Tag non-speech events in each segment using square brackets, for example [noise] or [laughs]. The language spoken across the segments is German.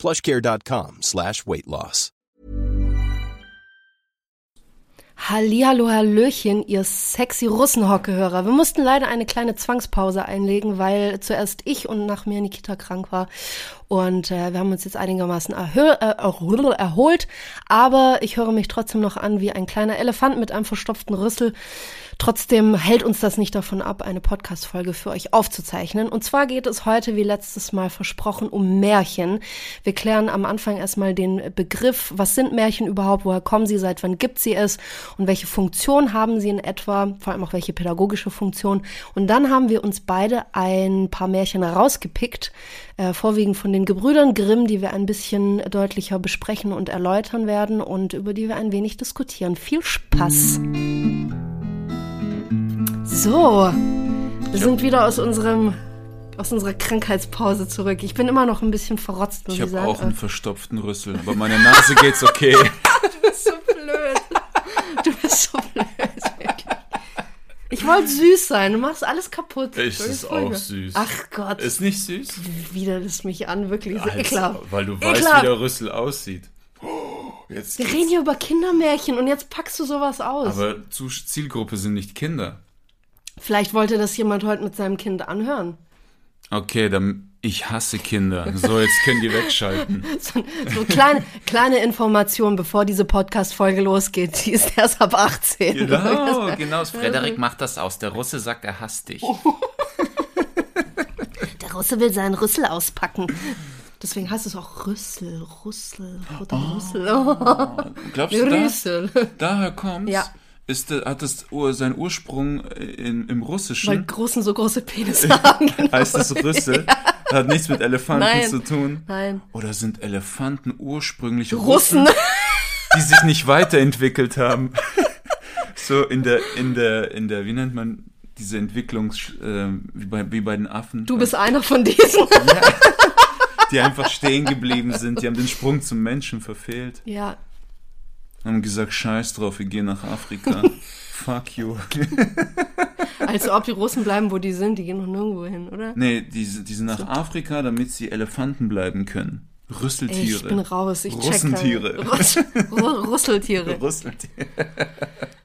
plushcare.com slash weight loss. Hallihallo, Hallöchen, ihr sexy Russenhockehörer. Wir mussten leider eine kleine Zwangspause einlegen, weil zuerst ich und nach mir Nikita krank war. Und äh, wir haben uns jetzt einigermaßen äh, erholt. Aber ich höre mich trotzdem noch an wie ein kleiner Elefant mit einem verstopften Rüssel. Trotzdem hält uns das nicht davon ab, eine Podcast-Folge für euch aufzuzeichnen. Und zwar geht es heute, wie letztes Mal versprochen, um Märchen. Wir klären am Anfang erstmal den Begriff. Was sind Märchen überhaupt? Woher kommen sie? Seit wann gibt sie es? Und welche Funktion haben sie in etwa? Vor allem auch welche pädagogische Funktion? Und dann haben wir uns beide ein paar Märchen rausgepickt, äh, vorwiegend von den Gebrüdern Grimm, die wir ein bisschen deutlicher besprechen und erläutern werden und über die wir ein wenig diskutieren. Viel Spaß! So, wir sind wieder aus unserem aus unserer Krankheitspause zurück. Ich bin immer noch ein bisschen verrotzt, ich, ich habe auch einen verstopften Rüssel, aber meine Nase geht's okay. [laughs] du bist so blöd. Du bist so blöd, Ich wollte süß sein, du machst alles kaputt. Ich ist auch süß. Ach Gott. Ist nicht süß? Wieder das mich an, wirklich. Als, ekelhaft. Weil du weißt, wie der Rüssel aussieht. Jetzt Wir reden hier über Kindermärchen und jetzt packst du sowas aus. Aber Zielgruppe sind nicht Kinder. Vielleicht wollte das jemand heute mit seinem Kind anhören. Okay, dann ich hasse Kinder. So, jetzt können die wegschalten. [laughs] so, so kleine, kleine Information, bevor diese Podcast-Folge losgeht. Die ist erst ab 18. Genau, [laughs] genau. Frederik macht das aus. Der Russe sagt, er hasst dich. [laughs] Der Russe will seinen Rüssel auspacken. Deswegen heißt es auch Rüssel, Rüssel, oh, Rüssel. Oh. Glaubst du, Rüssel. Da, daher kommt's? Ja ist, hat das seinen Ursprung in, im Russischen. Weil Großen so große Penisse [laughs] haben. Genau. heißt das Rüssel? [laughs] Ja. Hat nichts mit Elefanten Nein. zu tun. Nein. Oder sind Elefanten ursprünglich Russen, Russen [laughs] die sich nicht weiterentwickelt haben? so in der, in der, in der, wie nennt man diese Entwicklung, äh, wie, bei, wie bei den Affen? Du bist einer von diesen. Ja. Die einfach stehen geblieben sind, die haben den Sprung zum Menschen verfehlt. Ja, haben gesagt, scheiß drauf, wir gehen nach Afrika. [laughs] Fuck you. also ob die Russen bleiben, wo die sind, die gehen noch nirgendwo hin, oder? Nee, die, die sind nach so. Afrika, damit sie Elefanten bleiben können. Rüsseltiere. Ey, ich bin raus, ich Russentiere. Russ Rüsseltiere. [laughs] Rüsseltiere.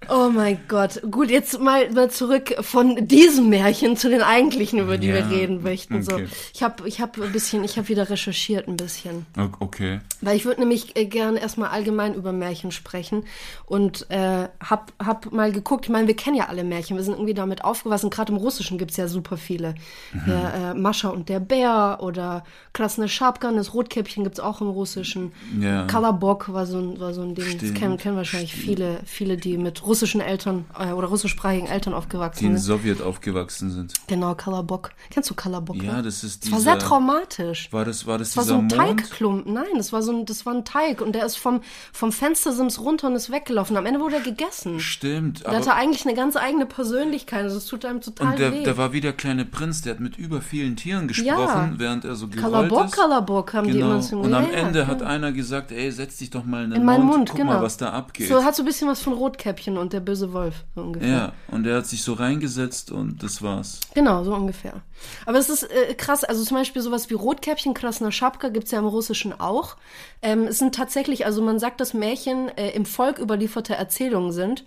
Oh mein Gott. Gut, jetzt mal, mal zurück von diesem Märchen zu den eigentlichen, über die ja, wir reden möchten. Okay. So, ich habe ich hab ein bisschen, ich habe wieder recherchiert ein bisschen. Okay. Weil ich würde nämlich äh, gerne erstmal allgemein über Märchen sprechen und äh, hab, hab mal geguckt, ich meine, wir kennen ja alle Märchen, wir sind irgendwie damit aufgewachsen, gerade im Russischen gibt's ja super viele. Mhm. Der, äh, Mascha und der Bär oder Krasne Schabkan, das Rotkäppchen gibt's auch im Russischen. Ja. Kalabok war so ein, war so ein Ding, Stimmt. das kennen, kennen wahrscheinlich viele, viele, die mit Russisch russischen Eltern äh, oder russischsprachigen Eltern aufgewachsen sind. Die in Sowjet aufgewachsen sind. Genau, Kalabok. Kennst du Kalabok? Ja, das ist dieser, Das war sehr traumatisch. War das, war das, das war so ein Teigklumpen. Nein, das war so ein, das war ein Teig und der ist vom, vom Fenstersims runter und ist weggelaufen. Am Ende wurde er gegessen. Stimmt. Der hatte eigentlich eine ganz eigene Persönlichkeit. Also es tut einem total und der, weh. der war wie der kleine Prinz, der hat mit über vielen Tieren gesprochen, ja. während er so gerollt Kalabok, ist. Kalabok haben genau. die immer so Und am Ende ja, hat einer gesagt, ey, setz dich doch mal in den in meinen Mund, Mund guck genau. mal, was da abgeht. So hat so ein bisschen was von Rotkäppchen und der böse Wolf so ungefähr. Ja, und er hat sich so reingesetzt und das war's. Genau, so ungefähr. Aber es ist äh, krass, also zum Beispiel sowas wie Rotkäppchen, Krasner Schapka gibt's ja im Russischen auch. Ähm, es sind tatsächlich, also man sagt, dass Märchen äh, im Volk überlieferte Erzählungen sind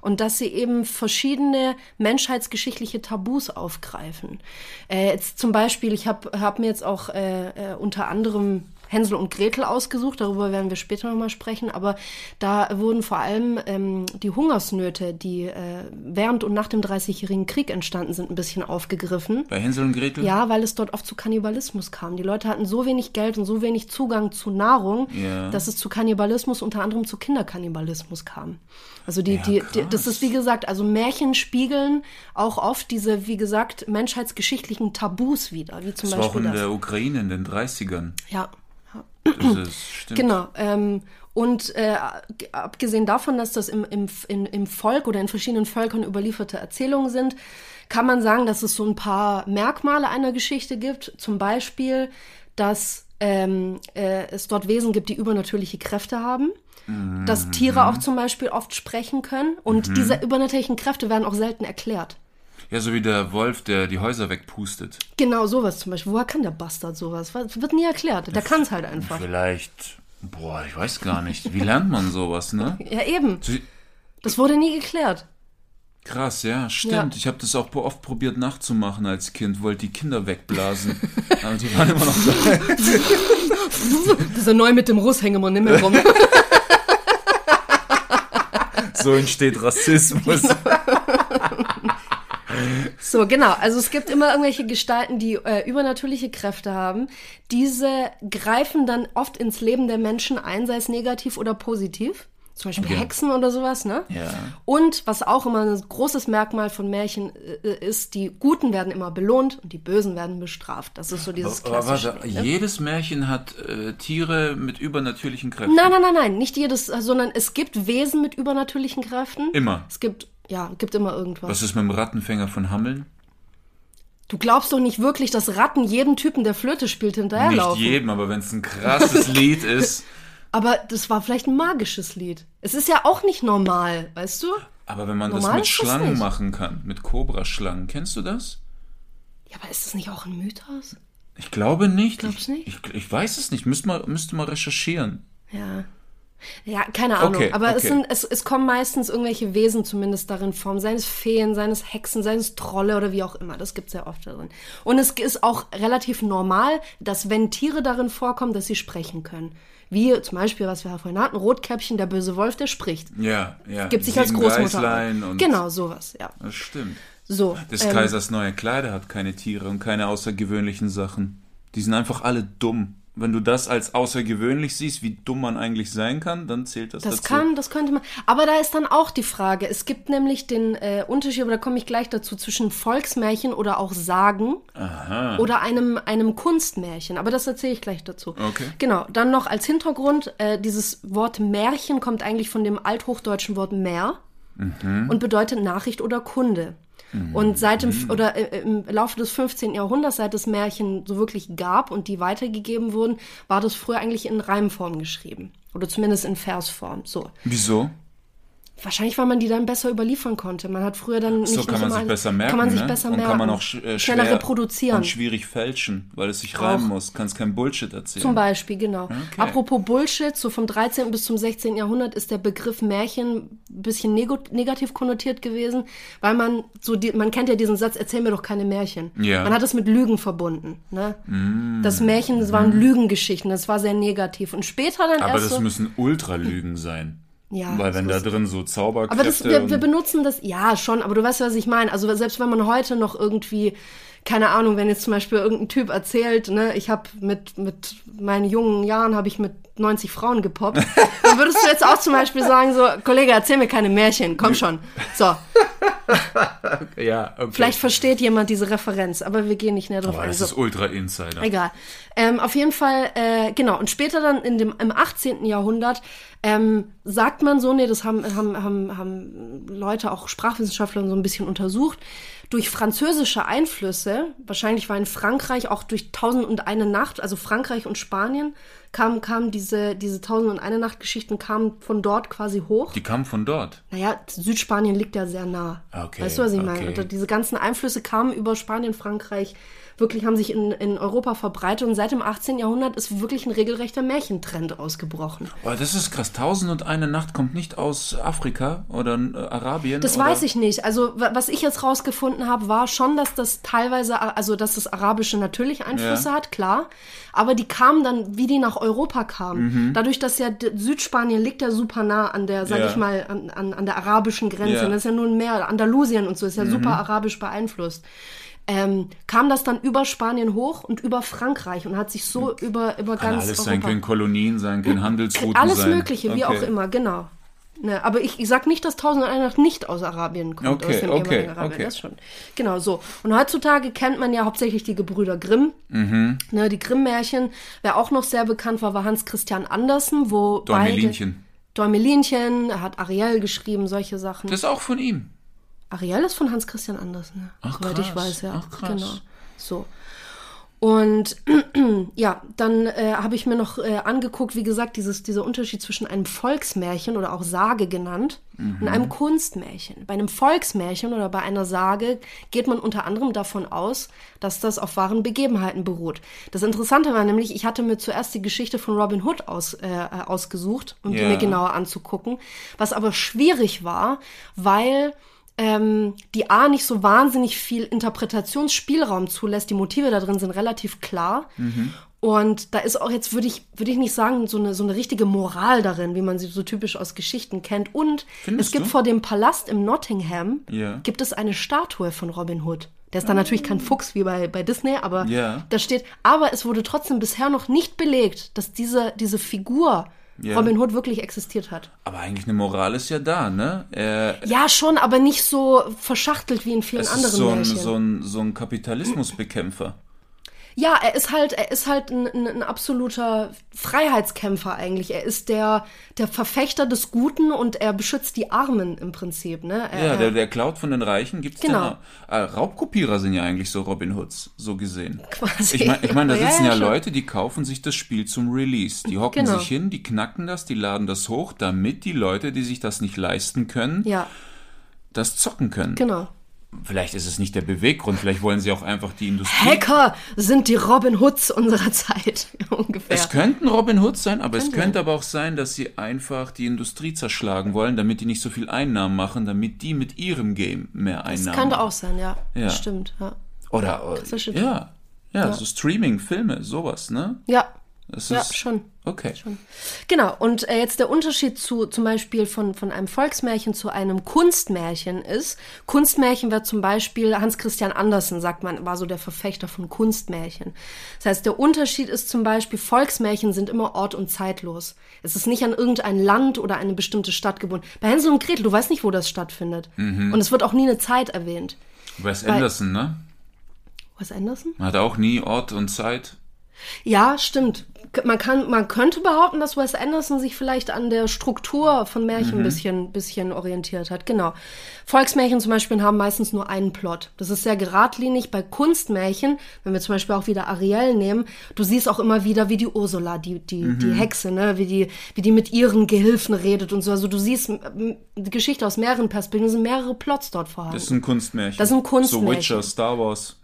und dass sie eben verschiedene menschheitsgeschichtliche Tabus aufgreifen. Äh, jetzt zum Beispiel, ich habe hab mir jetzt auch äh, äh, unter anderem Hänsel und Gretel ausgesucht, darüber werden wir später nochmal sprechen, aber da wurden vor allem ähm, die Hungersnöte, die äh, während und nach dem Dreißigjährigen Krieg entstanden sind, ein bisschen aufgegriffen. Bei Hänsel und Gretel? Ja, weil es dort oft zu Kannibalismus kam. Die Leute hatten so wenig Geld und so wenig Zugang zu Nahrung, ja. dass es zu Kannibalismus, unter anderem zu Kinderkannibalismus kam. Also die, ja, die, die, das ist wie gesagt, also Märchen spiegeln auch oft diese, wie gesagt, menschheitsgeschichtlichen Tabus wieder, wie zum das Beispiel war auch in das. der Ukraine in den 30ern. Ja. [clears throat] Ist. Genau. Ähm, und äh, abgesehen davon, dass das im, im, in, im Volk oder in verschiedenen Völkern überlieferte Erzählungen sind, kann man sagen, dass es so ein paar Merkmale einer Geschichte gibt. Zum Beispiel, dass ähm, äh, es dort Wesen gibt, die übernatürliche Kräfte haben. Dass Tiere auch zum Beispiel oft sprechen können. Und diese übernatürlichen Kräfte werden auch selten erklärt. Ja, so wie der Wolf, der die Häuser wegpustet. Genau, sowas zum Beispiel. Woher kann der Bastard sowas? Was- Wird nie erklärt. Der kann es halt einfach. Vielleicht, boah, ich weiß gar nicht. Wie lernt man sowas, ne? [laughs] Ja, eben. Das wurde nie geklärt. Krass, ja, stimmt. Ja. Ich habe das auch oft probiert nachzumachen als Kind, wollte die Kinder wegblasen. [laughs] Aber die waren immer noch da. Das ist ja neu mit dem Russ, hängen wir nicht mehr rum. [laughs] So entsteht Rassismus. So, genau. Also es gibt immer irgendwelche Gestalten, die äh, übernatürliche Kräfte haben. Diese greifen dann oft ins Leben der Menschen ein, sei es negativ oder positiv. Zum Beispiel Okay. Hexen oder sowas, ne? Ja. Und was auch immer ein großes Merkmal von Märchen äh, ist, die Guten werden immer belohnt und die Bösen werden bestraft. Das ist so dieses Aber klassische. warte, Ding, ne? jedes Märchen hat äh, Tiere mit übernatürlichen Kräften. Nein, nein, nein, nein, nicht jedes, sondern es gibt Wesen mit übernatürlichen Kräften. Immer. Es gibt, ja, gibt immer irgendwas. Was ist mit dem Rattenfänger von Hameln? Du glaubst doch nicht wirklich, dass Ratten jedem Typen, der Flöte spielt, hinterherlaufen. Nicht jedem, aber wenn es ein krasses [laughs] Lied ist. Aber das war vielleicht ein magisches Lied. Es ist ja auch nicht normal, weißt du? Aber wenn man Normal das mit das Schlangen nicht. machen kann, mit Kobraschlangen, kennst du das? Ja, aber ist das nicht auch ein Mythos? Ich glaube nicht. Glaubst ich, nicht? Ich, ich weiß es nicht. Müsste mal, müsste mal recherchieren. Ja. Ja, keine Ahnung. Okay, aber es, okay. sind, es, es kommen meistens irgendwelche Wesen zumindest darin vor. Seien es Feen, seien es Hexen, seien es Trolle oder wie auch immer. Das gibt's ja oft darin. Und es ist auch relativ normal, dass wenn Tiere darin vorkommen, dass sie sprechen können. Wie zum Beispiel, was wir vorhin hatten, Rotkäppchen, der böse Wolf, der spricht. Ja, ja. Gibt sich als Großmutter. Genau, sowas, ja. Das stimmt. So. Des ähm, Kaisers neue Kleider hat keine Tiere und keine außergewöhnlichen Sachen. Die sind einfach alle dumm. Wenn du das als außergewöhnlich siehst, wie dumm man eigentlich sein kann, dann zählt das, Das dazu. kann, das könnte man. Aber da ist dann auch die Frage. Es gibt nämlich den äh, Unterschied, aber da komme ich gleich dazu, zwischen Volksmärchen oder auch Sagen oder einem, einem Kunstmärchen. Aber das erzähle ich gleich dazu. Okay. Genau. Dann noch als Hintergrund, äh, dieses Wort Märchen kommt eigentlich von dem althochdeutschen Wort Meer und bedeutet Nachricht oder Kunde. Und seit dem, oder äh, im Laufe des 15. Jahrhunderts, seit es Märchen so wirklich gab und die weitergegeben wurden, war das früher eigentlich in Reimform geschrieben. Oder zumindest in Versform. So. Wieso? Wahrscheinlich, weil man die dann besser überliefern konnte. Man hat früher dann nicht So kann man sich besser merken. Kann man sich ne? besser und merken. kann man auch sch äh, schneller reproduzieren. Und schwierig fälschen, weil es sich reimen muss. Kannst kein Bullshit erzählen. Zum Beispiel, genau. Okay. Apropos Bullshit, so vom 13. bis zum 16. Jahrhundert ist der Begriff Märchen ein bisschen nego negativ konnotiert gewesen, weil man so, die, man kennt ja diesen Satz, erzähl mir doch keine Märchen. Ja. Mm. Man hat es mit Lügen verbunden. Ne? Das Märchen, das waren Lügengeschichten, das war sehr negativ. Und später dann Aber erst das so, müssen Ultralügen sein. Ja, Weil wenn da drin so Zauberkräfte Aber das, wir, wir benutzen das, ja, schon, aber du weißt, was ich meine. Also selbst wenn man heute noch irgendwie, keine Ahnung, wenn jetzt zum Beispiel irgendein Typ erzählt, ne, ich habe mit, mit meinen jungen Jahren habe ich mit 90 Frauen gepoppt, dann würdest du jetzt auch zum Beispiel sagen, so, Kollege, erzähl mir keine Märchen, komm schon. So, [laughs] ja, okay. vielleicht versteht jemand diese Referenz, aber wir gehen nicht näher drauf ein. das So. ist Ultra Insider. Egal. Ähm, auf jeden Fall, äh, genau. Und später dann in dem, im 18. Jahrhundert ähm, sagt man so, nee, das haben, haben, haben, haben Leute, auch Sprachwissenschaftler so ein bisschen untersucht, durch französische Einflüsse, wahrscheinlich war in Frankreich auch durch Tausend und eine Nacht, also Frankreich und Spanien, kam, kam diese, diese Tausend und eine Nacht Geschichten kamen von dort quasi hoch. Die kamen von dort. Naja, Südspanien liegt ja sehr nah. Okay, weißt du, was ich meine? okay. Und diese ganzen Einflüsse kamen über Spanien, Frankreich, wirklich haben sich in, in Europa verbreitet. Und seit dem 18. Jahrhundert ist wirklich ein regelrechter Märchentrend ausgebrochen. Aber das ist krass. Tausend und eine Nacht kommt nicht aus Afrika oder äh, Arabien. Das oder? weiß ich nicht. Also, wa- was ich jetzt rausgefunden habe, war schon, dass das teilweise, also, dass das Arabische natürlich Einflüsse Ja. hat, klar. Aber die kamen dann, wie die nach Europa kamen. Dadurch, dass ja Südspanien liegt ja super nah an der, sag Mhm. Ja. ich mal, an, an, an der arabischen Grenze. Ja. Mhm. Das ist ja nur ein Meer, Andalusien und so, ist ja super arabisch beeinflusst. Ähm, kam das dann über Spanien hoch und über Frankreich und hat sich so über, über Kann ganz alles Europa sein, können Kolonien sein, können Handelsrouten alles sein. Mögliche, wie Okay. auch immer, genau. Ne, aber ich, ich sag nicht, dass Tausend und eine Nacht nicht aus Arabien kommt, Okay, aus dem okay, ehemaligen Arabien. okay. Das schon. Genau so. Und heutzutage kennt man ja hauptsächlich die Gebrüder Grimm. Mhm. Ne, die Grimm-Märchen. Wer auch noch sehr bekannt war, war Hans Christian Andersen, wo beide- Däumelinchen. Däumelinchen, er hat Ariel geschrieben, solche Sachen. Das ist auch von ihm. Ariel ist von Hans Christian Andersen, ne? Ach, soweit ich krass. weiß, ja. Ach, krass. Genau. So. Und [clears throat] ja, dann äh, habe ich mir noch äh, angeguckt, wie gesagt, dieses, dieser Unterschied zwischen einem Volksmärchen oder auch Sage genannt und Mhm. einem Kunstmärchen. Bei einem Volksmärchen oder bei einer Sage geht man unter anderem davon aus, dass das auf wahren Begebenheiten beruht. Das Interessante war nämlich, ich hatte mir zuerst die Geschichte von Robin Hood aus, äh, ausgesucht, um die Ja. mir genauer anzugucken, was aber schwierig war, weil ähm, die A nicht so wahnsinnig viel Interpretationsspielraum zulässt. Die Motive da drin sind relativ klar. Und da ist auch jetzt, würde ich, würde ich nicht sagen, so eine, so eine richtige Moral darin, wie man sie so typisch aus Geschichten kennt. Und Findest es gibt du? vor dem Palast im Nottingham, Ja. gibt es eine Statue von Robin Hood. Der ist dann natürlich kein Fuchs wie bei, bei Disney, aber Ja. da steht, aber es wurde trotzdem bisher noch nicht belegt, dass diese, diese Figur Ja. Robin Hood wirklich existiert hat. Aber eigentlich eine Moral ist ja da, ne? Er, Ja, schon, aber nicht so verschachtelt wie in vielen es ist anderen so ein, Märchen. so ein, so ein Kapitalismusbekämpfer. Ja, er ist halt, er ist halt ein, ein, ein absoluter Freiheitskämpfer eigentlich. Er ist der, der Verfechter des Guten und er beschützt die Armen im Prinzip, ne? Er, Ja, der, der klaut von den Reichen. Gibt's Genau. denn äh, Raubkopierer sind ja eigentlich so Robin Hoods, so gesehen. Quasi. Ich meine, ich mein, da Ja, sitzen ja, ja, schon. Leute, die kaufen sich das Spiel zum Release. Die hocken Genau. sich hin, die knacken das, die laden das hoch, damit die Leute, die sich das nicht leisten können, Ja, das zocken können. genau. Vielleicht ist es nicht der Beweggrund, vielleicht wollen sie auch einfach die Industrie. Hacker sind die Robin Hoods unserer [laughs] Zeit, [laughs] ungefähr. Es könnten Robin Hood sein, aber es Könnte aber auch sein, dass sie einfach die Industrie zerschlagen wollen, damit die nicht so viel Einnahmen machen, damit die mit ihrem Game mehr Einnahmen das könnte machen. auch sein, ja. Ja. Stimmt, ja. Oder, Klassische- ja, ja, so Streaming, Filme, sowas, ne? Ja, Das ja, ist, schon. Okay. Genau, und äh, jetzt der Unterschied zu zum Beispiel von, von einem Volksmärchen zu einem Kunstmärchen ist, Kunstmärchen wird zum Beispiel, Hans Christian Andersen, sagt man, war so der Verfechter von Kunstmärchen. Das heißt, der Unterschied ist zum Beispiel, Volksmärchen sind immer ort- und zeitlos. Es ist nicht an irgendein Land oder eine bestimmte Stadt gebunden. Bei Hänsel und Gretel, du weißt nicht, wo das stattfindet. Mhm. Und es wird auch nie eine Zeit erwähnt. Wes Anderson, ne? Wes Anderson? Hat auch nie Ort und Zeit. Ja, stimmt. Man, kann, man könnte behaupten, dass Wes Anderson sich vielleicht an der Struktur von Märchen ein bisschen, bisschen orientiert hat. Genau. Volksmärchen zum Beispiel haben meistens nur einen Plot. Das ist sehr geradlinig. Bei Kunstmärchen, wenn wir zum Beispiel auch wieder Ariel nehmen, du siehst auch immer wieder, wie die Ursula, die, die, die Hexe, ne, wie die, wie die mit ihren Gehilfen redet und so. Also du siehst die Geschichte aus mehreren Perspektiven, es sind mehrere Plots dort vorhanden. Das ist ein Kunstmärchen. Das ist ein Kunstmärchen. So Witcher, Star Wars.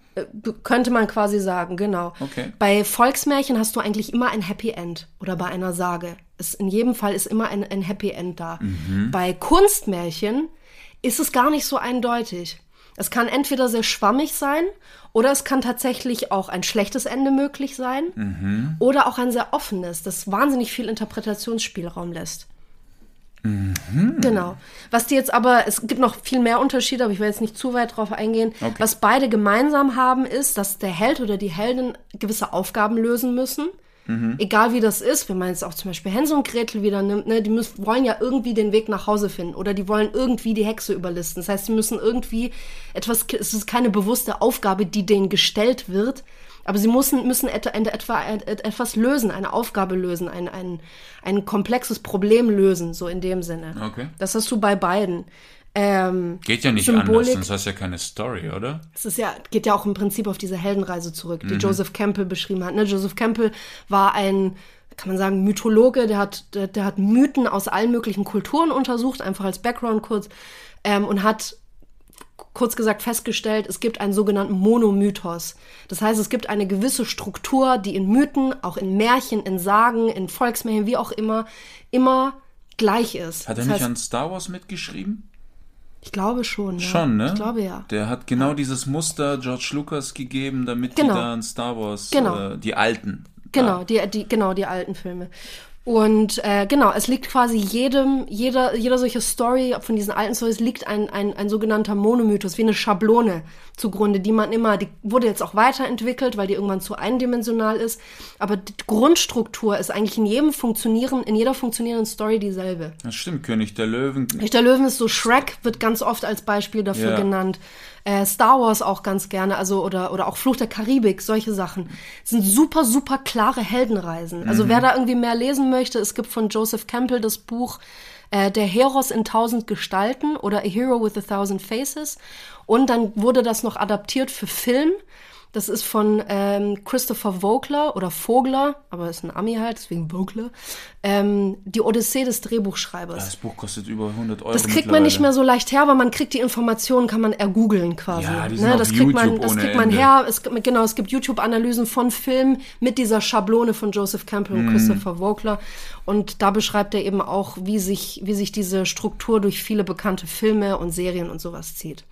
Könnte man quasi sagen, genau. Okay. Bei Volksmärchen hast du eigentlich immer ein Happy End oder bei einer Sage. Es, in jedem Fall ist immer ein, ein Happy End da. Mhm. Bei Kunstmärchen ist es gar nicht so eindeutig. Es kann entweder sehr schwammig sein oder es kann tatsächlich auch ein schlechtes Ende möglich sein Mhm. oder auch ein sehr offenes, das wahnsinnig viel Interpretationsspielraum lässt. Mhm. Genau. Was die jetzt aber, es gibt noch viel mehr Unterschiede, aber ich will jetzt nicht zu weit drauf eingehen. Okay. Was beide gemeinsam haben, ist, dass der Held oder die Heldin gewisse Aufgaben lösen müssen. Mhm. Egal wie das ist, wenn man jetzt auch zum Beispiel Hänsel und Gretel wieder nimmt, ne, die müssen, wollen ja irgendwie den Weg nach Hause finden oder die wollen irgendwie die Hexe überlisten. Das heißt, sie müssen irgendwie etwas, es ist keine bewusste Aufgabe, die denen gestellt wird, aber sie müssen, müssen etwa, etwa etwas lösen, eine Aufgabe lösen, ein, ein, ein komplexes Problem lösen, so in dem Sinne. Okay. Das hast du bei beiden. Ähm, Geht ja nicht Symbolik- anders, sonst hast du ja keine Story, oder? es ist ja, geht ja auch im Prinzip auf diese Heldenreise zurück, Mhm. die Joseph Campbell beschrieben hat. Ne? Joseph Campbell war ein, kann man sagen, Mythologe, der hat, der, der hat Mythen aus allen möglichen Kulturen untersucht, einfach als Background kurz, ähm, und hat kurz gesagt festgestellt, es gibt einen sogenannten Monomythos. Das heißt, es gibt eine gewisse Struktur, die in Mythen, auch in Märchen, in Sagen, in Volksmärchen, wie auch immer, immer gleich ist. Hat er das nicht heißt, an Star Wars mitgeschrieben? ich glaube schon. Ja. Schon, ne? Ich glaube ja. Der hat genau dieses Muster George Lucas gegeben, damit Genau. die da in Star Wars, Genau. äh, die alten. Genau, da- die, die, genau, die alten Filme. Und äh, genau, es liegt quasi jedem, jeder, jeder solche Story von diesen alten Stories liegt ein, ein, ein sogenannter Monomythos, wie eine Schablone zugrunde, die man immer, die wurde jetzt auch weiterentwickelt, weil die irgendwann zu eindimensional ist. Aber die Grundstruktur ist eigentlich in jedem funktionieren, in jeder funktionierenden Story dieselbe. Das stimmt, König der Löwen. König der Löwen ist so Shrek, wird ganz oft als Beispiel dafür ja. genannt. Äh, Star Wars auch ganz gerne, also oder oder auch Fluch der Karibik, solche Sachen das sind super super klare Heldenreisen. Also mhm. wer da irgendwie mehr lesen möchte, es gibt von Joseph Campbell das Buch äh, Der Heros in tausend Gestalten oder A Hero with a Thousand Faces und dann wurde das noch adaptiert für Film. Das ist von ähm, Christopher Vogler oder Vogler, aber ist ein Ami halt, deswegen Vogler. Ähm, die Odyssee des Drehbuchschreibers. Das Buch kostet über 100 Euro. Das kriegt man nicht mehr so leicht her, aber man kriegt die Informationen, kann man ergoogeln quasi. Ja, die sind ne? das kriegt YouTube man, das kriegt man Ende. her. Es, genau, es gibt YouTube-Analysen von Filmen mit dieser Schablone von Joseph Campbell und mm. Christopher Vogler. Und da beschreibt er eben auch, wie sich, wie sich diese Struktur durch viele bekannte Filme und Serien und sowas zieht.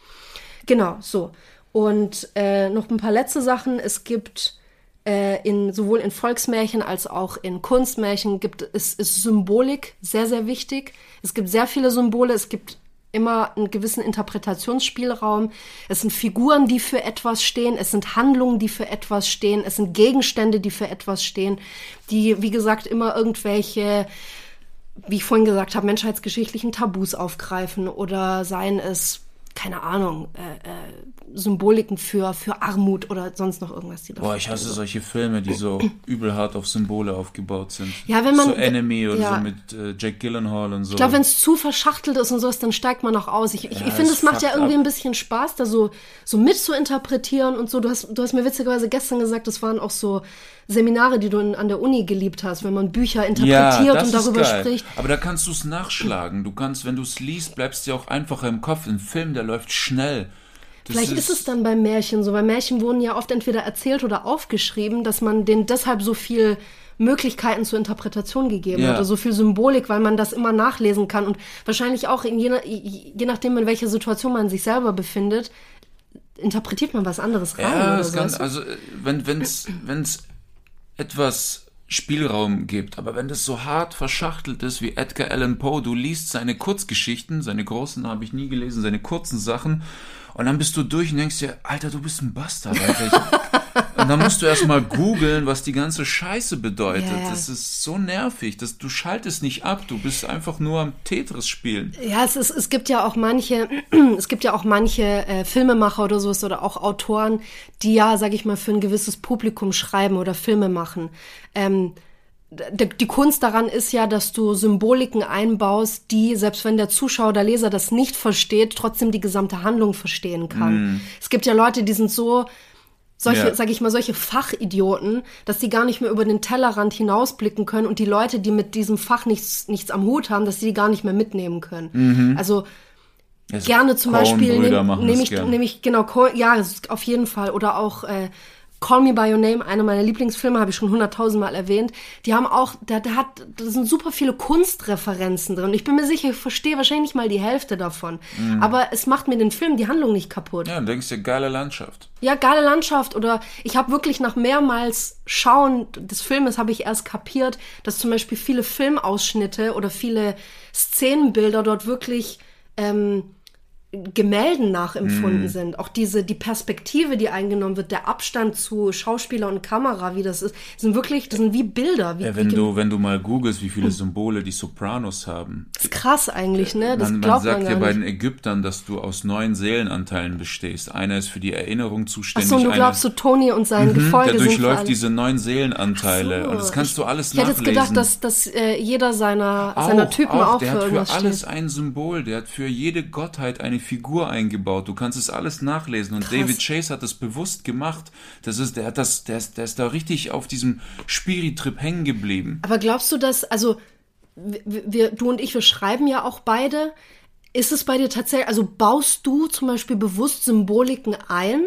Genau, so. Und äh, noch ein paar letzte Sachen. Es gibt äh, in, sowohl in Volksmärchen als auch in Kunstmärchen gibt es ist Symbolik sehr, sehr wichtig. Es gibt sehr viele Symbole. Es gibt immer einen gewissen Interpretationsspielraum. Es sind Figuren, die für etwas stehen. Es sind Handlungen, die für etwas stehen. Es sind Gegenstände, die für etwas stehen, die, wie gesagt, immer irgendwelche wie ich vorhin gesagt habe, menschheitsgeschichtlichen Tabus aufgreifen oder seien es keine Ahnung, äh, äh, Symboliken für, für Armut oder sonst noch irgendwas. Die Boah, ich hasse so. solche Filme, die so [clears throat] übel hart auf Symbole aufgebaut sind. Ja, wenn man. So Enemy oder ja. so mit äh, Jack Gyllenhaal und so. Ich glaube, wenn es zu verschachtelt ist und sowas, dann steigt man auch aus. Ich, ich, ja, ich finde, es macht ja irgendwie ab. ein bisschen Spaß, da so, so mit zu interpretieren und so. Du hast, du hast mir witzigerweise gestern gesagt, das waren auch so Seminare, die du in, an der Uni geliebt hast, wenn man Bücher interpretiert ja, und darüber spricht. Aber da kannst du es nachschlagen. Du kannst, wenn du es liest, bleibst dir auch einfacher im Kopf. Ein Film, der läuft schnell. Das Vielleicht ist, ist, es dann beim Märchen so. Bei Märchen wurden ja oft entweder erzählt oder aufgeschrieben, dass man denen deshalb so viel Möglichkeiten zur Interpretation gegeben ja. hatte, so viel Symbolik, weil man das immer nachlesen kann und wahrscheinlich auch in je, je nachdem, in welcher Situation man sich selber befindet, interpretiert man was anderes rein. Ja, oder so. kann, also wenn wenn's wenn's etwas Spielraum gibt. Aber wenn das so hart verschachtelt ist wie Edgar Allan Poe, du liest seine Kurzgeschichten, seine großen habe ich nie gelesen, seine kurzen Sachen, und dann bist du durch und denkst dir, Alter, du bist ein Bastard, Alter. Und dann musst du erstmal googeln, was die ganze Scheiße bedeutet. Yeah. Das ist so nervig. Das, du schaltest nicht ab, du bist einfach nur am Tetris spielen. Ja, es, ist, es gibt ja auch manche, [clears throat] es gibt ja auch manche äh, Filmemacher oder sowas oder auch Autoren, die ja, sag ich mal, für ein gewisses Publikum schreiben oder Filme machen. Ähm, die Kunst daran ist ja, dass du Symboliken einbaust, die, selbst wenn der Zuschauer oder Leser das nicht versteht, trotzdem die gesamte Handlung verstehen kann. Mm. Es gibt ja Leute, die sind so, solche, ja. sag ich mal, solche Fachidioten, dass die gar nicht mehr über den Tellerrand hinausblicken können und die Leute, die mit diesem Fach nichts, nichts am Hut haben, dass sie die gar nicht mehr mitnehmen können. Mhm. Also, also gerne zum Beispiel nehme nehm ich, nehm ich, genau, ja, auf jeden Fall. Oder auch äh, Call Me By Your Name, einer meiner Lieblingsfilme, habe ich schon hunderttausendmal erwähnt. Die haben auch, da, da hat, da sind super viele Kunstreferenzen drin. Ich bin mir sicher, ich verstehe wahrscheinlich nicht mal die Hälfte davon. Mhm. Aber es macht mir den Film, die Handlung nicht kaputt. Ja, dann denkst du, geile Landschaft. Ja, geile Landschaft. Oder ich habe wirklich nach mehrmals Schauen des Filmes habe ich erst kapiert, dass zum Beispiel viele Filmausschnitte oder viele Szenenbilder dort wirklich ähm, Gemälden nachempfunden mm. sind. Auch diese, die Perspektive, die eingenommen wird, der Abstand zu Schauspieler und Kamera, wie das ist, sind wirklich, das sind wie Bilder. Wie, ja, wenn wie du, wenn du mal googelst, wie viele Symbole die Sopranos haben. Das ist krass eigentlich, ne? Das man, glaubt man sagt ja bei den Ägyptern, dass du aus neun Seelenanteilen bestehst. Einer ist für die Erinnerung zuständig. Ach so, und du glaubst so Tony und sein mhm, Gefolge Der durchläuft diese neun Seelenanteile. So. Und das kannst du alles ich nachlesen. Ich hätte jetzt gedacht, dass, dass äh, jeder seiner, auch, seiner Typen auch, auch der für hat für alles steht. ein Symbol. Der hat für jede Gottheit eine Figur eingebaut. Du kannst es alles nachlesen. Und Krass. David Chase hat das bewusst gemacht. Das ist, der hat das, der ist, der ist da richtig auf diesem Spiritrip hängen geblieben. Aber glaubst du, dass, also, wir, du und ich, wir schreiben ja auch beide. Ist es bei dir tatsächlich, also baust du zum Beispiel bewusst Symboliken ein?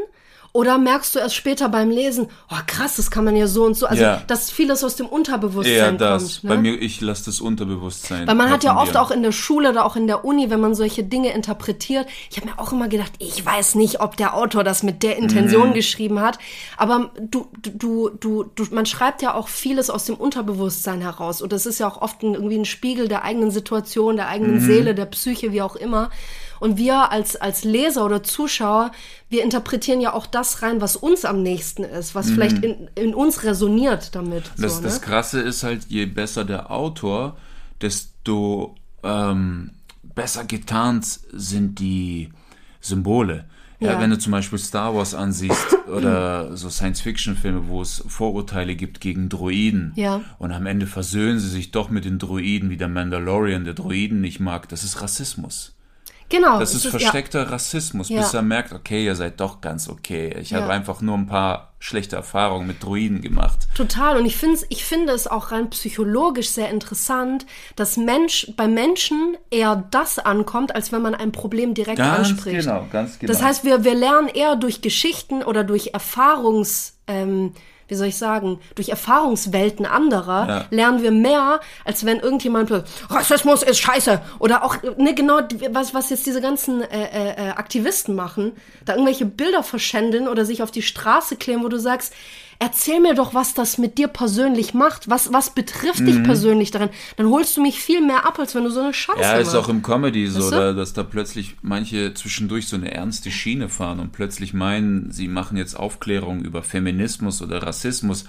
Oder merkst du erst später beim Lesen, oh krass, das kann man ja so und so. Also, Ja. dass vieles aus dem Unterbewusstsein Eher das. kommt. Ne? Bei mir, ich lasse das Unterbewusstsein. Weil man hat ja oft auch in der Schule oder auch in der Uni, wenn man solche Dinge interpretiert, ich habe mir auch immer gedacht, ich weiß nicht, ob der Autor das mit der Intention Mhm. geschrieben hat, aber du, du, du, du, man schreibt ja auch vieles aus dem Unterbewusstsein heraus und das ist ja auch oft ein, irgendwie ein Spiegel der eigenen Situation, der eigenen Mhm. Seele, der Psyche, wie auch immer. Und wir als, als Leser oder Zuschauer, wir interpretieren ja auch das rein, was uns am nächsten ist, was vielleicht in, in uns resoniert damit. Mhm. Das, so, das ne? Krasse ist halt, je besser der Autor, desto ähm, besser getarnt sind die Symbole. Ja, Ja. wenn du zum Beispiel Star Wars ansiehst oder so Science-Fiction-Filme, wo es Vorurteile gibt gegen Droiden Ja. und am Ende versöhnen sie sich doch mit den Droiden, wie der Mandalorian der Droiden nicht mag, das ist Rassismus. Genau. Das ist ja- versteckter Rassismus, Ja. bis er merkt, okay, ihr seid doch ganz okay. Ich Ja. habe einfach nur ein paar schlechte Erfahrungen mit Droiden gemacht. Total. Und ich finde ich finde es auch rein psychologisch sehr interessant, dass Mensch, bei Menschen eher das ankommt, als wenn man ein Problem direkt Ganz anspricht. genau, ganz genau. Das heißt, wir, wir lernen eher durch Geschichten oder durch Erfahrungs, ähm, wie soll ich sagen, durch Erfahrungswelten anderer Ja. lernen wir mehr, als wenn irgendjemand Rassismus ist scheiße. Oder auch, ne, genau, was, was jetzt diese ganzen äh, äh, äh, Aktivisten machen, da irgendwelche Bilder verschändeln oder sich auf die Straße kleben, wo du sagst, erzähl mir doch, was das mit dir persönlich macht. Was, was betrifft Mhm. dich persönlich darin? Dann holst du mich viel mehr ab, als wenn du so eine Scheiße Ja, ist machst. auch im Comedy so, Weißt du? da, dass da plötzlich manche zwischendurch so eine ernste Schiene fahren und plötzlich meinen, sie machen jetzt Aufklärung über Feminismus oder Rassismus.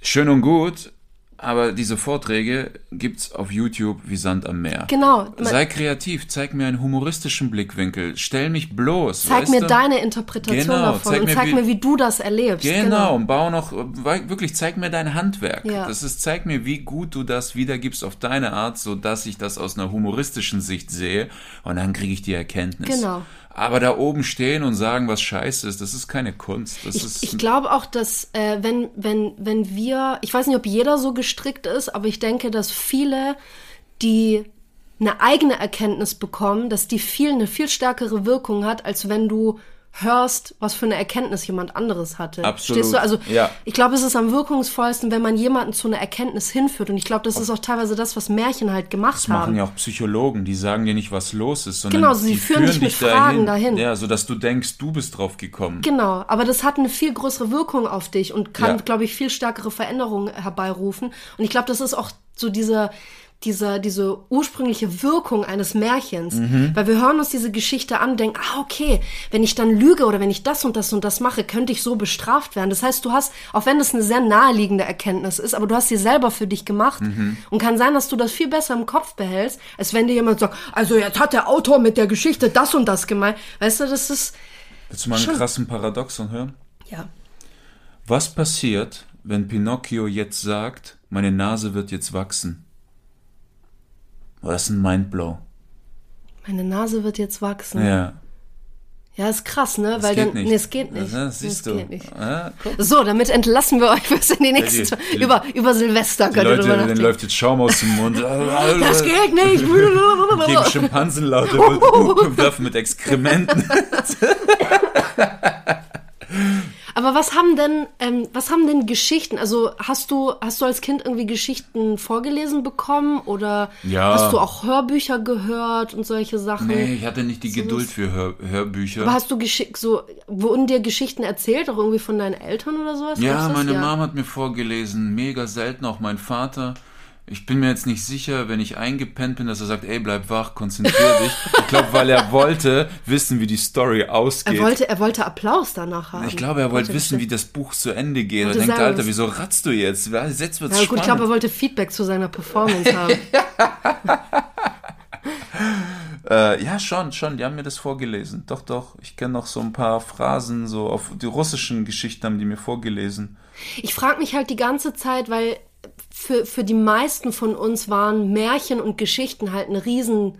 Schön und gut, aber diese Vorträge gibt's auf YouTube wie Sand am Meer. Genau. Sei kreativ, zeig mir einen humoristischen Blickwinkel, stell mich bloß. Zeig mir du? deine Interpretation Genau, davon zeig und mir, zeig wie- mir, wie du das erlebst. Genau, und bau noch, wirklich, zeig mir dein Handwerk. Ja. Das ist, zeig mir, wie gut du das wiedergibst auf deine Art, so dass ich das aus einer humoristischen Sicht sehe und dann kriege ich die Erkenntnis. Genau. Aber da oben stehen und sagen, was scheiße ist, das ist keine Kunst. Das ist, Ich, ich glaube auch, dass äh, wenn, wenn, wenn wir, ich weiß nicht, ob jeder so gestrickt ist, aber ich denke, dass viele, die eine eigene Erkenntnis bekommen, dass die viel, eine viel stärkere Wirkung hat, als wenn du hörst, was für eine Erkenntnis jemand anderes hatte. Absolut, Stehst du? Also ja. ich glaube, es ist am wirkungsvollsten, wenn man jemanden zu einer Erkenntnis hinführt. Und ich glaube, das ist auch teilweise das, was Märchen halt gemacht das haben. machen ja auch Psychologen, die sagen dir nicht, was los ist, sondern Genau, sie die führen dich mit Fragen dahin. Ja, so dass du denkst, du bist drauf gekommen. Genau, aber das hat eine viel größere Wirkung auf dich und kann, Ja. glaube ich, viel stärkere Veränderungen herbeirufen. Und ich glaube, das ist auch so diese, diese, diese ursprüngliche Wirkung eines Märchens. Mhm. Weil wir hören uns diese Geschichte an und denken, ah, okay, wenn ich dann lüge oder wenn ich das und das und das mache, könnte ich so bestraft werden. Das heißt, du hast, auch wenn das eine sehr naheliegende Erkenntnis ist, aber du hast sie selber für dich gemacht Mhm. und kann sein, dass du das viel besser im Kopf behältst, als wenn dir jemand sagt, also jetzt hat der Autor mit der Geschichte das und das gemeint. Weißt du, das ist, Willst du mal einen krassen Paradoxon hören? ja. Was passiert, wenn Pinocchio jetzt sagt, meine Nase wird jetzt wachsen? Oh, das ist ein Mindblow. Meine Nase wird jetzt wachsen. Ja. Ja, ist krass, ne? Das Weil dann. nicht. Nee, es geht nicht. Das, das siehst es du. Geht nicht. Ja. So, damit entlassen wir euch bis in die nächsten die- die- über, über Silvester Die Leute, nachdenken. läuft jetzt Schaum aus dem Mund. [laughs] Das geht nicht! Gegen Schimpansenlaute [laughs] werfen mit Exkrementen. [laughs] Aber was haben denn, ähm, was haben denn Geschichten? Also hast du, hast du als Kind irgendwie Geschichten vorgelesen bekommen oder Ja. hast du auch Hörbücher gehört und solche Sachen? Nee, ich hatte nicht die Geduld für Hör Hörbücher. Aber hast du Geschick so, wurden dir Geschichten erzählt, auch irgendwie von deinen Eltern oder sowas? Ja, meine Mom hat mir vorgelesen, mega selten, auch mein Vater. Ich bin mir jetzt nicht sicher, wenn ich eingepennt bin, dass er sagt, ey, bleib wach, konzentrier dich. Ich glaube, weil er wollte wissen, wie die Story ausgeht. Er wollte, er wollte Applaus danach haben. ich glaube, er wollte Wollte wissen, wie das Buch zu Ende geht. Er denkt, Alter, wieso ratzt du jetzt? Jetzt wird's Ja, gut, ich spannend. glaube, er wollte Feedback zu seiner Performance haben. [laughs] Äh, ja, schon, schon. Die haben mir das vorgelesen. Doch, doch. Ich kenne noch so ein paar Phrasen, so auf die russischen Geschichten haben die mir vorgelesen. Ich frage mich halt die ganze Zeit, weil für, für die meisten von uns waren Märchen und Geschichten halt eine riesen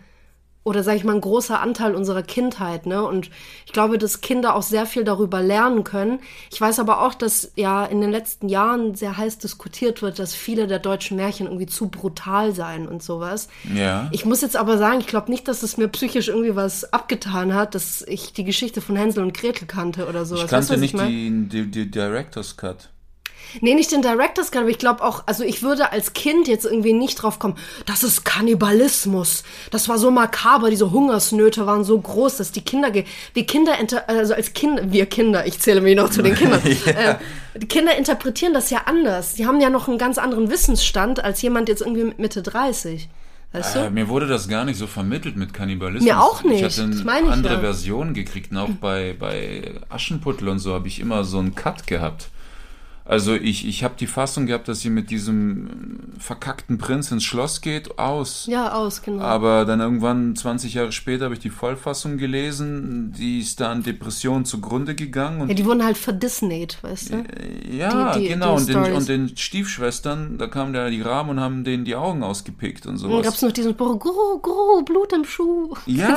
oder sage ich mal ein großer Anteil unserer Kindheit, ne? Und ich glaube, dass Kinder auch sehr viel darüber lernen können. Ich weiß aber auch, dass ja in den letzten Jahren sehr heiß diskutiert wird, dass viele der deutschen Märchen irgendwie zu brutal seien und sowas. Ja. Ich muss jetzt aber sagen, ich glaube nicht, dass es mir psychisch irgendwie was abgetan hat, dass ich die Geschichte von Hänsel und Gretel kannte oder sowas. Ich kannte weißt nicht ich mein? die, die, die Director's Cut. Nee, nicht den Director's Cut, aber ich glaube auch, also ich würde als Kind jetzt irgendwie nicht drauf kommen, das ist Kannibalismus. Das war so makaber, diese Hungersnöte waren so groß, dass die Kinder, wir Kinder, also als Kinder, wir Kinder, ich zähle mich noch zu den Kindern, [laughs] äh, die Kinder interpretieren das ja anders. Die haben ja noch einen ganz anderen Wissensstand als jemand jetzt irgendwie mit Mitte 30. Weißt Äh, du? mir wurde das gar nicht so vermittelt mit Kannibalismus. Mir auch nicht, Ich hatte ich andere ja. Version gekriegt. Und auch bei, bei Aschenputtel und so habe ich immer so einen Cut gehabt. Also ich, ich habe die Fassung gehabt, dass sie mit diesem verkackten Prinz ins Schloss geht, aus. Ja, aus, genau. Aber dann irgendwann, 20 Jahre später, habe ich die Vollfassung gelesen. Die ist da an Depressionen zugrunde gegangen. Und ja, die wurden halt verdisneyed, weißt du? ja, die- die- genau. die und, den, und den Stiefschwestern, da kamen da die Raben und haben denen die Augen ausgepickt und Und dann sowas. gab's noch diesen Guru, Guru, Blut im Schuh. Ja,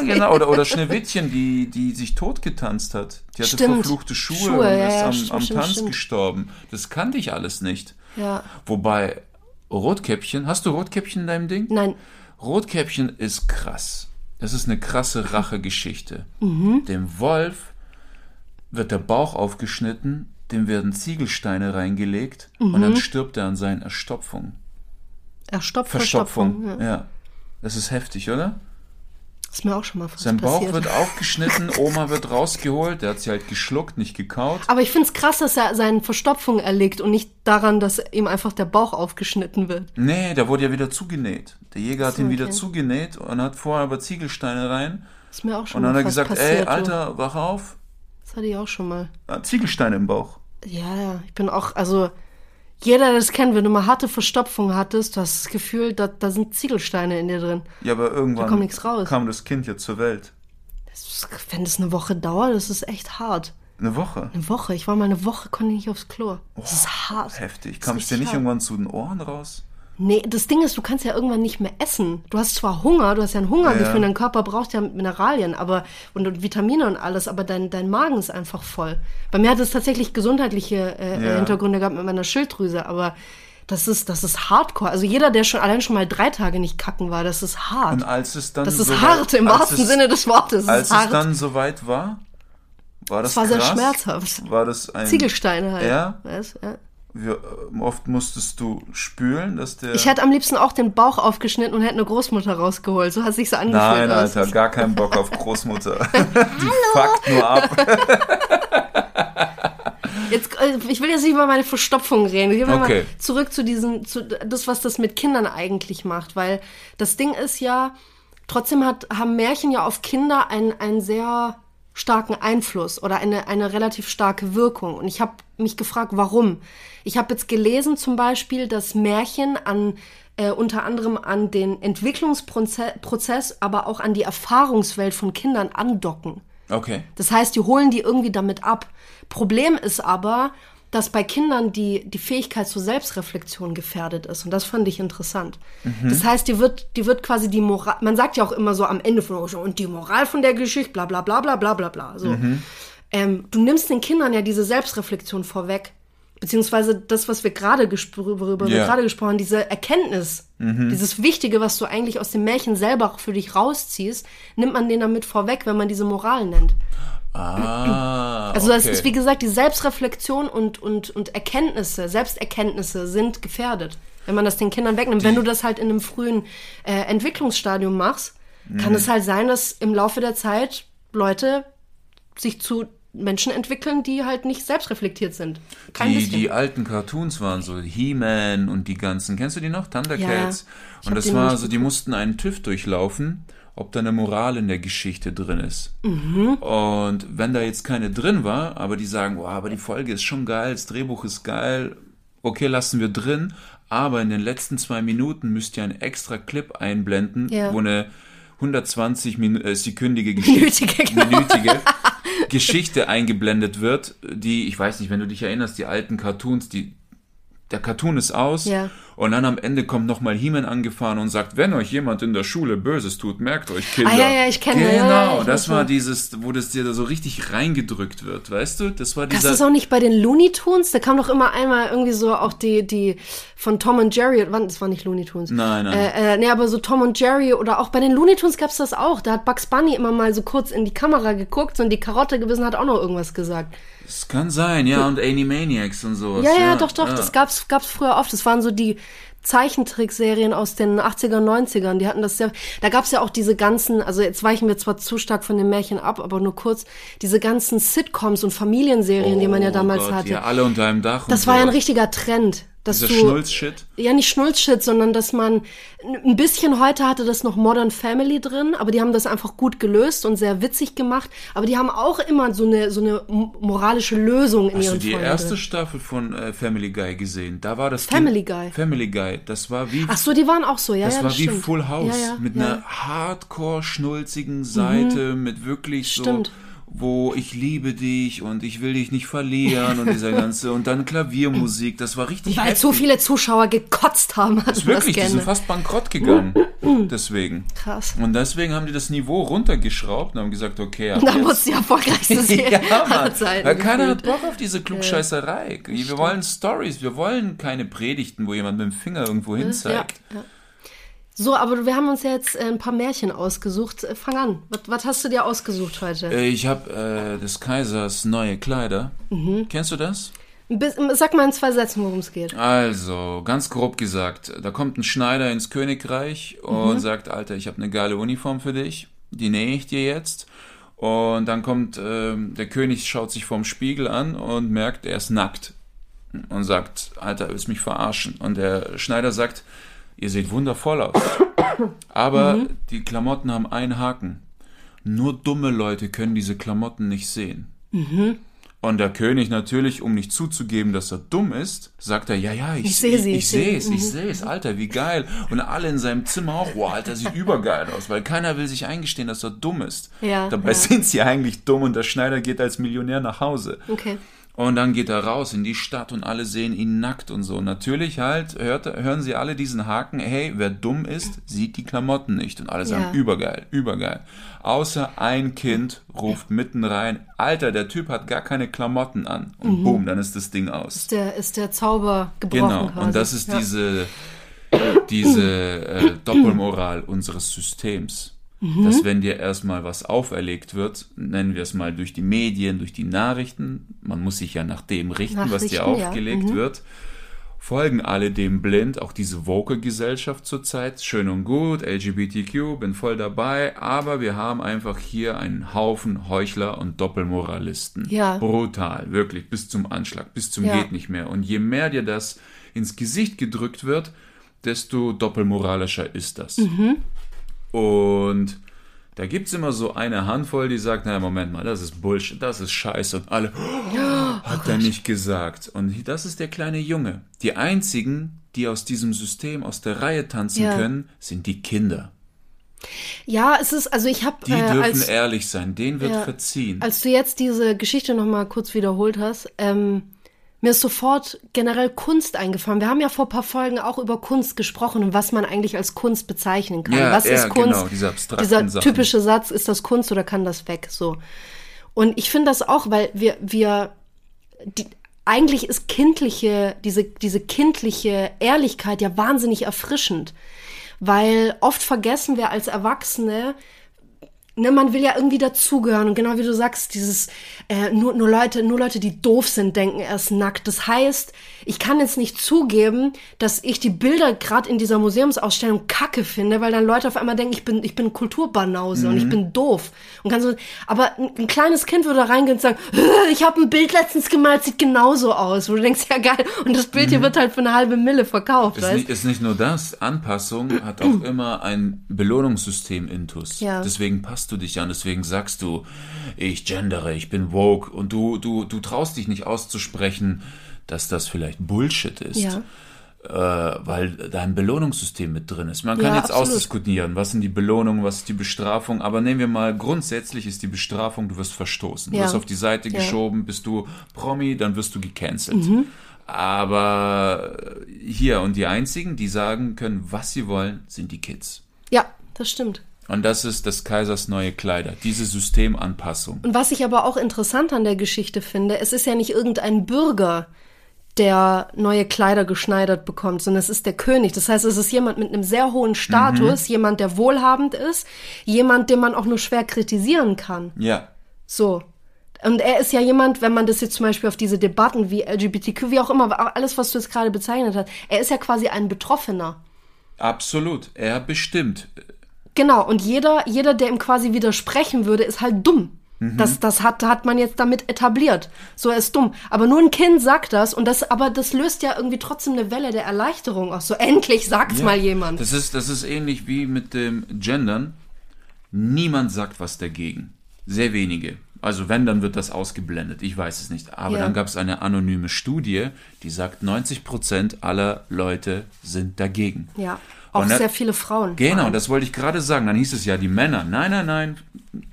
[laughs] genau. Oder, oder Schneewittchen, die, die sich totgetanzt hat. Die hatte Stimmt. verfluchte Schuhe, Schuhe, und ja, ist am, stimmt, am stimmt, Tanz gestorben. Das kannte ich alles nicht. Ja. Wobei, Rotkäppchen, hast du Rotkäppchen in deinem Ding? Nein, Rotkäppchen ist krass. Das ist eine krasse Rachegeschichte. Mhm. Dem Wolf wird der Bauch aufgeschnitten, dem werden Ziegelsteine reingelegt und Mhm. dann stirbt er an seinen Erstopfungen. Erstopft, Verstopfung. Verstopfung. Ja. Ja. Das ist heftig, oder? Ist mir auch schon mal fast Sein Bauch passiert. wird aufgeschnitten, [laughs] Oma wird rausgeholt, der hat sie halt geschluckt, nicht gekaut. Aber ich find's krass, dass er seine Verstopfung erlegt und nicht daran, dass ihm einfach der Bauch aufgeschnitten wird. Nee, der wurde ja wieder zugenäht. Der Jäger hat So, ihn wieder okay. zugenäht und hat vorher aber Ziegelsteine rein. Ist mir auch schon Und dann mal hat er gesagt, passiert. ey, so. Alter, wach auf. Das hatte ich auch schon mal. Ah, Ziegelsteine im Bauch. Ja, ja, ich bin auch, also jeder, der das kennt, wenn du mal harte Verstopfung hattest, du hast das Gefühl, da, da sind Ziegelsteine in dir drin. Ja, aber irgendwann Da kommt nichts raus. kam das Kind ja zur Welt. Das ist, wenn das eine Woche dauert, das ist echt hart. Eine Woche. Eine Woche. Ich war mal eine Woche, konnte nicht aufs Klo. Das ist hart. Heftig. Kam es dir nicht hart. irgendwann zu den Ohren raus? Nee, das Ding ist, du kannst ja irgendwann nicht mehr essen. Du hast zwar Hunger, du hast ja ein Hungergefühl, Ja. dein Körper braucht ja Mineralien aber und, und Vitamine und alles, aber dein, dein Magen ist einfach voll. Bei mir hat es tatsächlich gesundheitliche äh, Ja. Hintergründe gehabt mit meiner Schilddrüse, aber das ist, das ist hardcore. Also jeder, der schon allein schon mal drei Tage nicht kacken war, das ist hart. Und als es dann das ist so hart weit- im wahrsten es, Sinne des Wortes. Es Als es dann soweit war, war das es war sehr krass? schmerzhaft. War das ein... Ziegelsteine halt. Ja? Weißt, ja. Wie äh, oft musstest du spülen, dass der... Ich hätte am liebsten auch den Bauch aufgeschnitten und hätte eine Großmutter rausgeholt. So hat sich so angefühlt. Nein, Alter, gar keinen Bock auf Großmutter. [laughs] Die fuckt nur ab. [laughs] Jetzt, äh, ich will jetzt nicht über meine Verstopfung reden. Gehen wir Okay. mal zurück zu diesem, zu das, was das mit Kindern eigentlich macht, weil das Ding ist ja, trotzdem hat, haben Märchen ja auf Kinder einen, einen sehr starken Einfluss oder eine, eine relativ starke Wirkung. Und ich habe mich gefragt, warum. Ich habe jetzt gelesen zum Beispiel, dass Märchen an äh, unter anderem an den Entwicklungsprozess, Prozess, aber auch an die Erfahrungswelt von Kindern andocken. Okay. Das heißt, die holen die irgendwie damit ab. Problem ist aber, dass bei Kindern die, die Fähigkeit zur Selbstreflexion gefährdet ist. Und das fand ich interessant. Das heißt, die wird, die wird quasi die Moral, man sagt ja auch immer so am Ende von, oh, und die Moral von der Geschichte, bla, bla, bla, bla, bla, bla, bla. So. Ähm, du nimmst den Kindern ja diese Selbstreflexion vorweg. Beziehungsweise das, was wir gerade wir gerade gesprochen haben, diese Erkenntnis, dieses Wichtige, was du eigentlich aus dem Märchen selber für dich rausziehst, nimmt man den damit vorweg, wenn man diese Moral nennt. Ah, Also das okay. ist, wie gesagt, die Selbstreflexion und, und, und Erkenntnisse, Selbsterkenntnisse sind gefährdet, wenn man das den Kindern wegnimmt. Wenn du das halt in einem frühen äh, Entwicklungsstadium machst, kann Mhm. es halt sein, dass im Laufe der Zeit Leute sich zu Menschen entwickeln, die halt nicht selbstreflektiert sind. Kein die, bisschen. die alten Cartoons waren so He-Man und die ganzen, kennst du die noch? Thundercats. Ich und das die war so, die mussten einen TÜV durchlaufen, ob da eine Moral in der Geschichte drin ist. Mhm. Und wenn da jetzt keine drin war, aber die sagen, wow, aber die Folge ist schon geil, das Drehbuch ist geil, okay, lassen wir drin, aber in den letzten zwei Minuten müsst ihr einen extra Clip einblenden, Ja. wo eine 120 Minu äh, sekündige [laughs] Geschichte, genau. minütige Geschichte eingeblendet wird, die, ich weiß nicht, wenn du dich erinnerst, die alten Cartoons, die, der Cartoon ist aus Ja. Und dann am Ende kommt nochmal He-Man angefahren und sagt, wenn euch jemand in der Schule Böses tut, merkt euch Kinder. Ah, ja, ja, ich kenne Genau, ja, ich das war dieses, wo das dir da so richtig reingedrückt wird, weißt du? Das war Das dieser... ist auch nicht bei den Looney Tunes. Da kam doch immer einmal irgendwie so auch die, die von Tom und Jerry. Wann? Das war nicht Looney Tunes. Nein, nein. Äh, äh, nee, aber so Tom und Jerry oder auch bei den Looney Tunes gab's das auch. Da hat Bugs Bunny immer mal so kurz in die Kamera geguckt und die Karotte gebissen hat auch noch irgendwas gesagt. Das kann sein, ja, und Animaniacs und sowas. Ja, ja, doch, doch. ja. Das gab's, gab's früher oft. Das waren so die Zeichentrickserien aus den 80er, 90ern. Die hatten das ja. Da gab's ja auch diese ganzen, also jetzt weichen wir zwar zu stark von den Märchen ab, aber nur kurz, diese ganzen Sitcoms und Familienserien, die man ja Oh damals Gott, hatte. Ja, alle unter einem Dach. Das war ja ein richtiger Trend. Dass Dieser du, Schnulzshit. Ja, nicht Schnulzshit, sondern dass man ein bisschen heute hatte das noch Modern Family drin, aber die haben das einfach gut gelöst und sehr witzig gemacht. Aber die haben auch immer so eine so eine moralische Lösung in Hast du ihren die Folgen erste drin. Staffel von äh, Family Guy gesehen? Da war das Family Ding- Guy. Family Guy. Das war wie Ach so, die waren auch so, ja, das ja, war das wie stimmt. Full House ja, ja, mit. Mhm. einer hardcore schnulzigen Seite mit wirklich Stimmt. so wo ich liebe dich und ich will dich nicht verlieren und dieser [laughs] ganze und dann Klaviermusik, das war richtig weil heftig. zu viele Zuschauer gekotzt haben, Das ist wirklich, die das sind gerne. fast bankrott gegangen. [clears throat] deswegen. Krass. Und deswegen haben die das Niveau runtergeschraubt und haben gesagt, okay, ab Da muss die erfolgreichste Serie [laughs] ja, aller Zeiten. Weil keiner hat. Bock auf diese Klugscheißerei. Wir wollen Stories, wir wollen keine Predigten, wo jemand mit dem Finger irgendwo hin Ja, zeigt. ja. So, aber wir haben uns ja jetzt äh, ein paar Märchen ausgesucht. Äh, Fang an. Was, was hast du dir ausgesucht heute? Äh, Ich habe äh, des Kaisers neue Kleider. Mhm. Kennst du das? Bis, sag mal in zwei Sätzen, worum es geht. Also, ganz grob gesagt, da kommt ein Schneider ins Königreich Mhm. und sagt, Alter, ich habe eine geile Uniform für dich, die nähe ich dir jetzt. Und dann kommt, ähm, der König schaut sich vorm Spiegel an und merkt, er ist nackt. Und sagt, Alter, willst mich verarschen? Und der Schneider sagt, ihr seht wundervoll aus. [coughs] Aber Mhm. die Klamotten haben einen Haken. Nur dumme Leute können diese Klamotten nicht sehen. Mhm. Und der König natürlich, um nicht zuzugeben, dass er dumm ist, sagt er, ja, ja, ich, Ich sehe sie, ich, ich sehe es, ich sehe es, Alter, wie geil. Und alle in seinem Zimmer auch, wow, Alter, sieht übergeil aus, weil keiner will sich eingestehen, dass er dumm ist. Ja, Dabei ja. sind sie eigentlich dumm und der Schneider geht als Millionär nach Hause. Okay. Und dann geht er raus in die Stadt und alle sehen ihn nackt und so. Natürlich halt hört, hören sie alle diesen Haken, hey, wer dumm ist, sieht die Klamotten nicht. Und alle sagen, Ja. übergeil, übergeil. Außer ein Kind ruft mitten rein, Alter, der Typ hat gar keine Klamotten an. Und boom, dann ist das Ding aus. Ist der, ist der Zauber gebrochen Genau, quasi. und das ist ja. diese, diese äh, Doppelmoral unseres Systems. Mhm. Dass wenn dir erstmal was auferlegt wird, nennen wir es mal durch die Medien, durch die Nachrichten, man muss sich ja nach dem richten, was dir Nachrichten, ja. aufgelegt Mhm. wird, folgen alle dem blind, auch diese Woke-Gesellschaft zurzeit, schön und gut, LGBTQ, bin voll dabei, aber wir haben einfach hier einen Haufen Heuchler und Doppelmoralisten. Ja. Brutal, wirklich, bis zum Anschlag, bis zum Ja. geht nicht mehr. Und je mehr dir das ins Gesicht gedrückt wird, desto doppelmoralischer ist das. Mhm. Und da gibt's immer so eine Handvoll, die sagt, naja, Moment mal, das ist Bullshit, das ist Scheiße. Und alle, Oh [gasps] hat er nicht gesagt. Und das ist der kleine Junge. Die einzigen, die aus diesem System aus der Reihe tanzen Ja. können, sind die Kinder. Ja, es ist, also ich habe Die äh, dürfen als, ehrlich sein, denen wird Ja. verziehen. als du jetzt diese Geschichte noch mal kurz wiederholt hast, ähm, mir ist sofort generell Kunst eingefallen. Wir haben ja vor ein paar Folgen auch über Kunst gesprochen und was man eigentlich als Kunst bezeichnen kann. Ja, was ja, ist Kunst? genau, diese Dieser Sachen. typische Satz, ist das Kunst oder kann das weg? So. Und ich finde das auch, weil wir, wir, die, eigentlich ist kindliche, diese, diese kindliche Ehrlichkeit ja wahnsinnig erfrischend. Weil oft vergessen wir als Erwachsene, ne, man will ja irgendwie dazugehören und genau wie du sagst, dieses äh, nur nur Leute, nur Leute, die doof sind, denken erst nackt. Das heißt, ich kann jetzt nicht zugeben, dass ich die Bilder gerade in dieser Museumsausstellung Kacke finde, weil dann Leute auf einmal denken, ich bin ich bin Kulturbanause und ich bin doof und kann so. Aber ein, ein kleines Kind würde da reingehen und sagen, "Äh, ich habe ein Bild letztens gemalt, sieht genauso aus. Wo du denkst, ja geil. Und das Bild hier wird halt für eine halbe Mille verkauft, Ist nicht, ist nicht nur das, Anpassung hat auch [clears throat] immer ein Belohnungssystem intus. Ja. Deswegen passt du dich an, deswegen sagst du, ich gendere, ich bin woke und du, du, du traust dich nicht auszusprechen, dass das vielleicht Bullshit ist. Ja. Äh, weil da ein Belohnungssystem mit drin ist. Man kann Ja, jetzt absolut. ausdiskutieren, was sind die Belohnungen, was ist die Bestrafung, aber nehmen wir mal, grundsätzlich ist die Bestrafung, du wirst verstoßen. Du Ja. wirst auf die Seite Ja. geschoben, bist du Promi, dann wirst du gecancelt. Mhm. Aber hier und die einzigen, die sagen können, was sie wollen, sind die Kids. Ja, das stimmt. Und das ist des Kaisers neue Kleider, diese Systemanpassung. Und was ich aber auch interessant an der Geschichte finde, es ist ja nicht irgendein Bürger, der neue Kleider geschneidert bekommt, sondern es ist der König. Das heißt, es ist jemand mit einem sehr hohen Status, mhm. jemand, der wohlhabend ist, jemand, den man auch nur schwer kritisieren kann. Ja. So. Und er ist ja jemand, wenn man das jetzt zum Beispiel auf diese Debatten wie LGBTQ, wie auch immer, alles, was du jetzt gerade bezeichnet hast, er ist ja quasi ein Betroffener. Absolut. Er bestimmt. Genau. Und jeder, jeder, der ihm quasi widersprechen würde, ist halt dumm. Mhm. Das, das hat, hat man jetzt damit etabliert. So, er ist dumm. Aber nur ein Kind sagt das und das, aber das löst ja irgendwie trotzdem eine Welle der Erleichterung aus. So, endlich sagt's ja, mal jemand. Das ist, das ist ähnlich wie mit dem Gendern. Niemand sagt was dagegen. Sehr wenige. Also wenn, dann wird das ausgeblendet. Ich weiß es nicht. Aber ja. dann gab es eine anonyme Studie, die sagt, 90 Prozent aller Leute sind dagegen. Ja. Auch sehr viele Frauen. Genau, das wollte ich gerade sagen. Dann hieß es ja, die Männer, nein, nein, nein,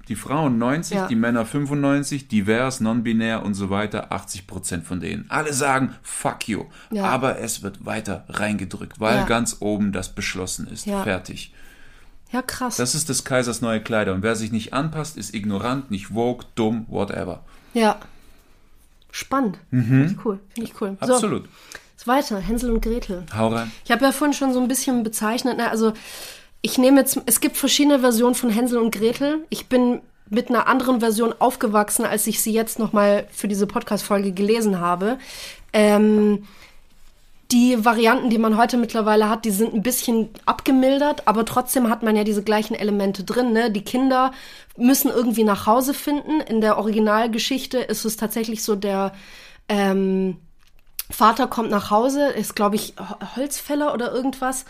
die Frauen 90, ja. die Männer 95, divers, non-binär und so weiter, 80 Prozent von denen. Alle sagen, fuck you. Ja. Aber es wird weiter reingedrückt, weil ja. ganz oben das beschlossen ist. Fertig. Ja, krass. Das ist des Kaisers neue Kleider. Und wer sich nicht anpasst, ist ignorant, nicht woke, dumm, whatever. Ja. Spannend. Mhm. Finde ich cool. Finde ich cool. Absolut. So. Weiter, Hänsel und Gretel. Hau rein. Ich habe ja vorhin schon so ein bisschen bezeichnet, ne, also ich nehme jetzt, es gibt verschiedene Versionen von Hänsel und Gretel. Ich bin mit einer anderen Version aufgewachsen, als ich sie jetzt nochmal für diese Podcast-Folge gelesen habe. Ähm, die Varianten, die man heute mittlerweile hat, die sind ein bisschen abgemildert, aber trotzdem hat man ja diese gleichen Elemente drin. Ne? Die Kinder müssen irgendwie nach Hause finden. In der Originalgeschichte ist es tatsächlich so, der ähm, Vater kommt nach Hause, ist, glaube ich, Holzfäller oder irgendwas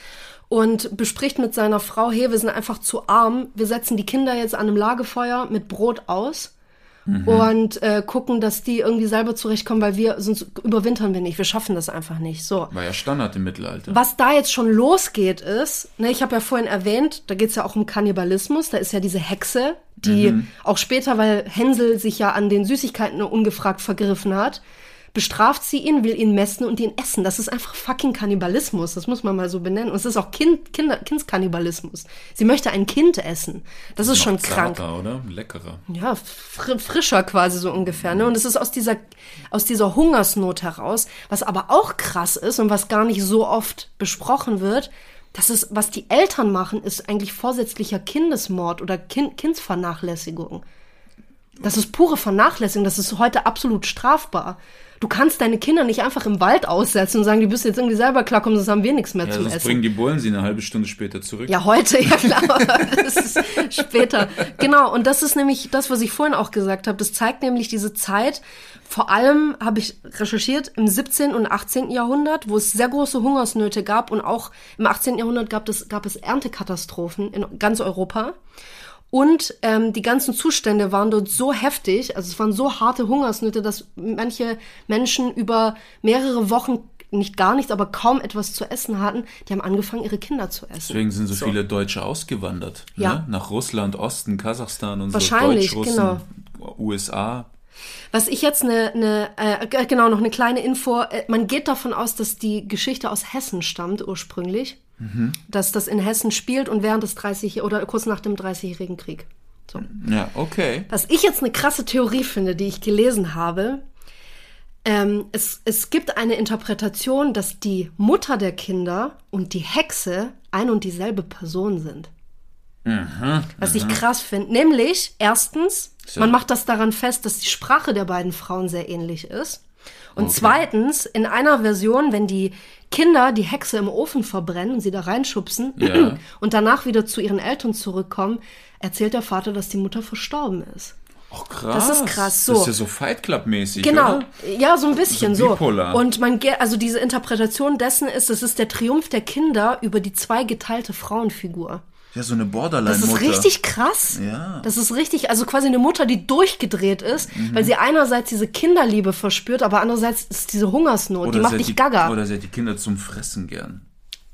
und bespricht mit seiner Frau, hey, wir sind einfach zu arm, wir setzen die Kinder jetzt an einem Lagefeuer mit Brot aus mhm. und äh, gucken, dass die irgendwie selber zurechtkommen, weil wir, sonst überwintern wir nicht, wir schaffen das einfach nicht. So. War ja Standard im Mittelalter. Was da jetzt schon losgeht ist, ne, ich habe ja vorhin erwähnt, da geht's ja auch um Kannibalismus, da ist ja diese Hexe, die mhm. auch später, weil Hänsel sich ja an den Süßigkeiten ungefragt vergriffen hat, bestraft sie ihn, will ihn messen und ihn essen. Das ist einfach fucking Kannibalismus. Das muss man mal so benennen. Und es ist auch kind, Kinder, Kindskannibalismus. Sie möchte ein Kind essen. Das ist schon krank. Zarter, oder? Leckerer. Ja, fr frischer quasi so ungefähr. Ne? Und es ist aus dieser, aus dieser Hungersnot heraus, was aber auch krass ist und was gar nicht so oft besprochen wird, das ist, was die Eltern machen, ist eigentlich vorsätzlicher Kindesmord oder kind, Kindsvernachlässigung. Das ist pure Vernachlässigung. Das ist heute absolut strafbar. Du kannst deine Kinder nicht einfach im Wald aussetzen und sagen, die müssen jetzt irgendwie selber klarkommen, sonst haben wir nichts mehr ja, zum Essen. bringen die Bullen sie eine halbe Stunde später zurück. Ja, heute, ja klar. [laughs] das ist später. Genau, und das ist nämlich das, was ich vorhin auch gesagt habe. Das zeigt nämlich diese Zeit, vor allem habe ich recherchiert im 17. und 18. Jahrhundert, wo es sehr große Hungersnöte gab und auch im 18. Jahrhundert gab es, gab es Erntekatastrophen in ganz Europa. Und ähm, die ganzen Zustände waren dort so heftig, also es waren so harte Hungersnöte, dass manche Menschen über mehrere Wochen nicht gar nichts, aber kaum etwas zu essen hatten, die haben angefangen, ihre Kinder zu essen. Deswegen sind so, so. viele Deutsche ausgewandert. Ja. Ne? Nach Russland, Osten, Kasachstan und Wahrscheinlich, so. Wahrscheinlich, genau. USA. Was ich jetzt eine, eine äh, genau noch eine kleine Info, äh, man geht davon aus, dass die Geschichte aus Hessen stammt ursprünglich mhm. dass das in Hessen spielt und während des 30 oder kurz nach dem 30-jährigen Krieg. So. Ja, okay. Was ich jetzt eine krasse Theorie finde, die ich gelesen habe, ähm, es, es gibt eine Interpretation, dass die Mutter der Kinder und die Hexe ein und dieselbe Person sind. Mhm, Was ich krass finde. Nämlich, erstens, so. man macht das daran fest, dass die Sprache der beiden Frauen sehr ähnlich ist. Und okay. zweitens, in einer Version, wenn die Kinder die Hexe im Ofen verbrennen und sie da reinschubsen ja. [clears throat] und danach wieder zu ihren Eltern zurückkommen, erzählt der Vater, dass die Mutter verstorben ist. Ach krass. Das ist krass. So. Das ist ja so Fight Club mäßig. Genau. Oder? Ja, so ein bisschen so. Bipolar. Und man geht, also diese Interpretation dessen ist, es ist der Triumph der Kinder über die zweigeteilte Frauenfigur. Ja, so eine Borderline-Mutter. Das ist richtig krass. Ja. Das ist richtig, also quasi eine Mutter, die durchgedreht ist, mhm. weil sie einerseits diese Kinderliebe verspürt, aber andererseits ist diese Hungersnot, oder die macht dich die, gaga. Oder sie hat die Kinder zum Fressen gern.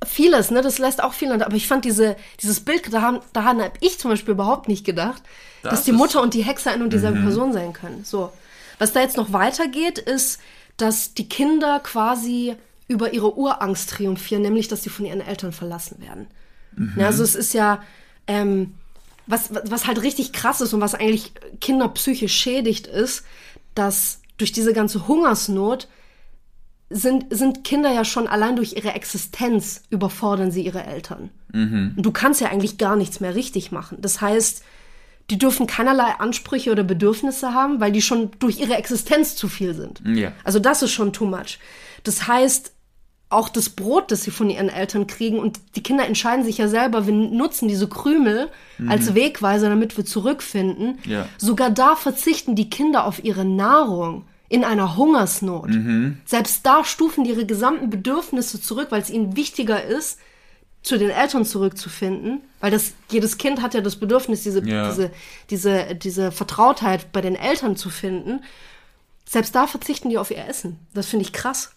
Vieles, ne, das lässt auch viel aber ich fand diese, dieses Bild, daran, daran habe ich zum Beispiel überhaupt nicht gedacht, das dass die Mutter und die Hexe ein und dieselbe mhm. Person sein können. So. Was da jetzt noch weitergeht, ist, dass die Kinder quasi über ihre Urangst triumphieren, nämlich dass sie von ihren Eltern verlassen werden. Ja, also es ist ja, ähm, was, was halt richtig krass ist und was eigentlich Kinder psychisch schädigt, ist, dass durch diese ganze Hungersnot sind, sind Kinder ja schon allein durch ihre Existenz überfordern sie ihre Eltern. Und du kannst ja eigentlich gar nichts mehr richtig machen. Das heißt, die dürfen keinerlei Ansprüche oder Bedürfnisse haben, weil die schon durch ihre Existenz zu viel sind. Ja. Also das ist schon too much. Das heißt, auch das Brot, das sie von ihren Eltern kriegen und die Kinder entscheiden sich ja selber, wir nutzen diese Krümel als Wegweiser, damit wir zurückfinden. Ja. Sogar da verzichten die Kinder auf ihre Nahrung in einer Hungersnot. Selbst da stufen die ihre gesamten Bedürfnisse zurück, weil es ihnen wichtiger ist, zu den Eltern zurückzufinden, weil das jedes Kind hat ja das Bedürfnis, diese, Ja. diese, diese, diese Vertrautheit bei den Eltern zu finden. Selbst da verzichten die auf ihr Essen. Das finde ich krass.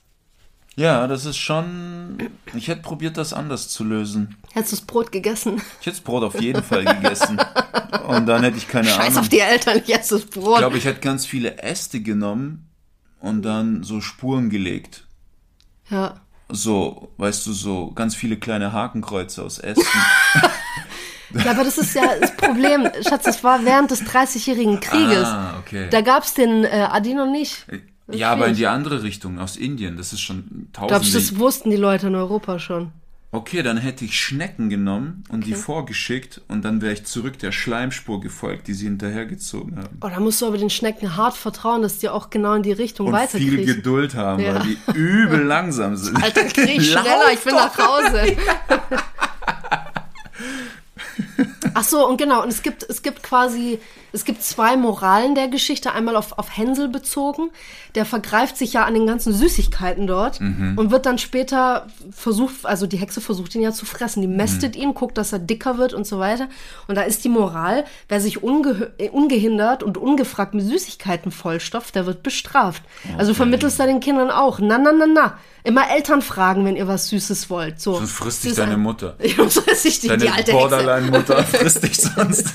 Ja, das ist schon. Ich hätte probiert, das anders zu lösen. Hättest du das Brot gegessen? Ich hätte das Brot auf jeden Fall gegessen. Und dann hätte ich keine Scheiß Ahnung. auf die Eltern, ich esse das Ich Brot. glaube, ich hätte ganz viele Äste genommen und dann so Spuren gelegt. ja. So, weißt du, so ganz viele kleine Hakenkreuze aus Ästen. [laughs] ja, aber das ist ja das Problem. Schatz, das war während des 30-jährigen Krieges. ah, okay. Da gab's den äh, Adi noch nicht. Ja, aber in die andere Richtung, aus Indien. Das ist schon Glaubst du, das wussten die Leute in Europa schon? Okay, dann hätte ich Schnecken genommen und die vorgeschickt und dann wäre ich zurück der Schleimspur gefolgt, die sie hinterhergezogen haben. Oh, da musst du aber den Schnecken hart vertrauen, dass die auch genau in die Richtung Und viel weiterkriechen. Geduld haben, Ja. weil die [laughs] übel langsam sind. Alter, krieg [laughs] schneller, Lauf ich will nach Hause. [laughs] Ach so, und genau, und es gibt, es gibt quasi, es gibt zwei Moralen der Geschichte. Einmal auf, auf Hänsel bezogen. Der vergreift sich ja an den ganzen Süßigkeiten dort und wird dann später versucht, also die Hexe versucht ihn ja zu fressen. Die mästet ihn, guckt, dass er dicker wird und so weiter. Und da ist die Moral, wer sich unge äh, ungehindert und ungefragt mit Süßigkeiten vollstopft, der wird bestraft. Also vermittelst du den Kindern auch. Na, na, na, na. Immer Eltern fragen, wenn ihr was Süßes wollt. So. Sonst frisst dich deine ein- Mutter. [laughs] Sonst frisst dich die, Deine die alte Hexe. Borderline-Mutter [laughs] frisst dich sonst.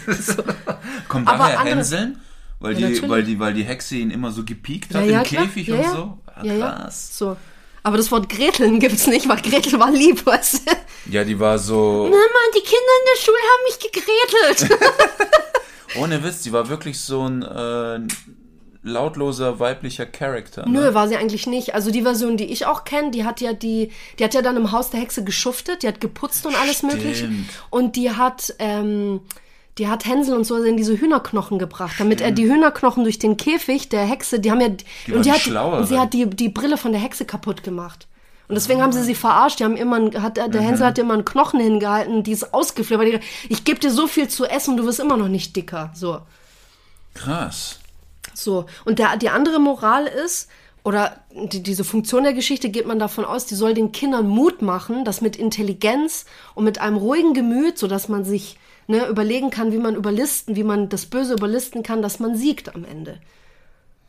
Kommt Aber daher andere- Hänseln? Weil, Ja, die, weil, die, weil die Hexe ihn immer so gepiekt hat ja, im klar. Käfig und so? Ja, ja. krass. So. Aber das Wort Greteln gibt's nicht, weil Gretel war lieb, weißt du? Ja, die war so, Mama, die Kinder in der Schule haben mich gegretelt. [laughs] ohne Witz, die war wirklich so ein äh, lautloser weiblicher Charakter. Nö, Ne? war sie eigentlich nicht. Also die Version, die ich auch kenne, die hat ja die, die hat ja dann im Haus der Hexe geschuftet, die hat geputzt und alles Stimmt. mögliche. Und die hat, ähm, die hat Hänsel und so in diese Hühnerknochen gebracht, damit er die Hühnerknochen durch den Käfig der Hexe, die haben ja, war und die die hat, Schlauere. und sie hat die, die Brille von der Hexe kaputt gemacht. Und deswegen haben sie sie verarscht. Die haben immer, ein- hat, der Hänsel hat immer einen Knochen hingehalten, die ist ausgeflippt. weil die- Ich gebe dir so viel zu essen, du wirst immer noch nicht dicker. So. Krass. So, und der, die andere Moral ist, oder die, diese Funktion der Geschichte geht man davon aus, die soll den Kindern Mut machen, dass mit Intelligenz und mit einem ruhigen Gemüt, so dass man sich ne, überlegen kann, wie man überlisten, wie man das Böse überlisten kann, dass man siegt am Ende.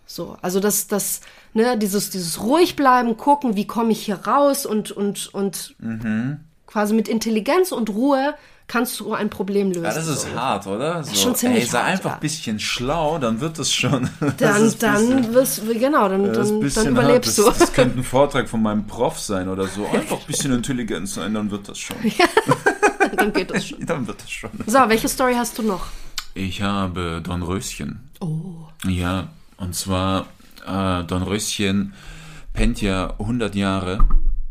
So, also das, das, ne, dieses, dieses ruhig bleiben, gucken, wie komme ich hier raus und, und, und Mhm. quasi mit Intelligenz und Ruhe kannst du ein Problem lösen. Ja, das ist so. hart, oder? So, schon ziemlich ey, sei hart, einfach ja. ein bisschen schlau, dann wird es schon. [laughs] Das Dann, dann wirst genau, dann, Das dann, dann überlebst hart. Das, du. das könnte ein [laughs] Vortrag von meinem Prof sein oder so. [laughs] Einfach ein bisschen Intelligenz sein, dann wird das schon. [laughs] dann geht das schon. Dann wird das schon. So, welche Story hast du noch? Ich habe Dornröschen. Oh. Ja, und zwar äh, Dornröschen pennt ja 100 Jahre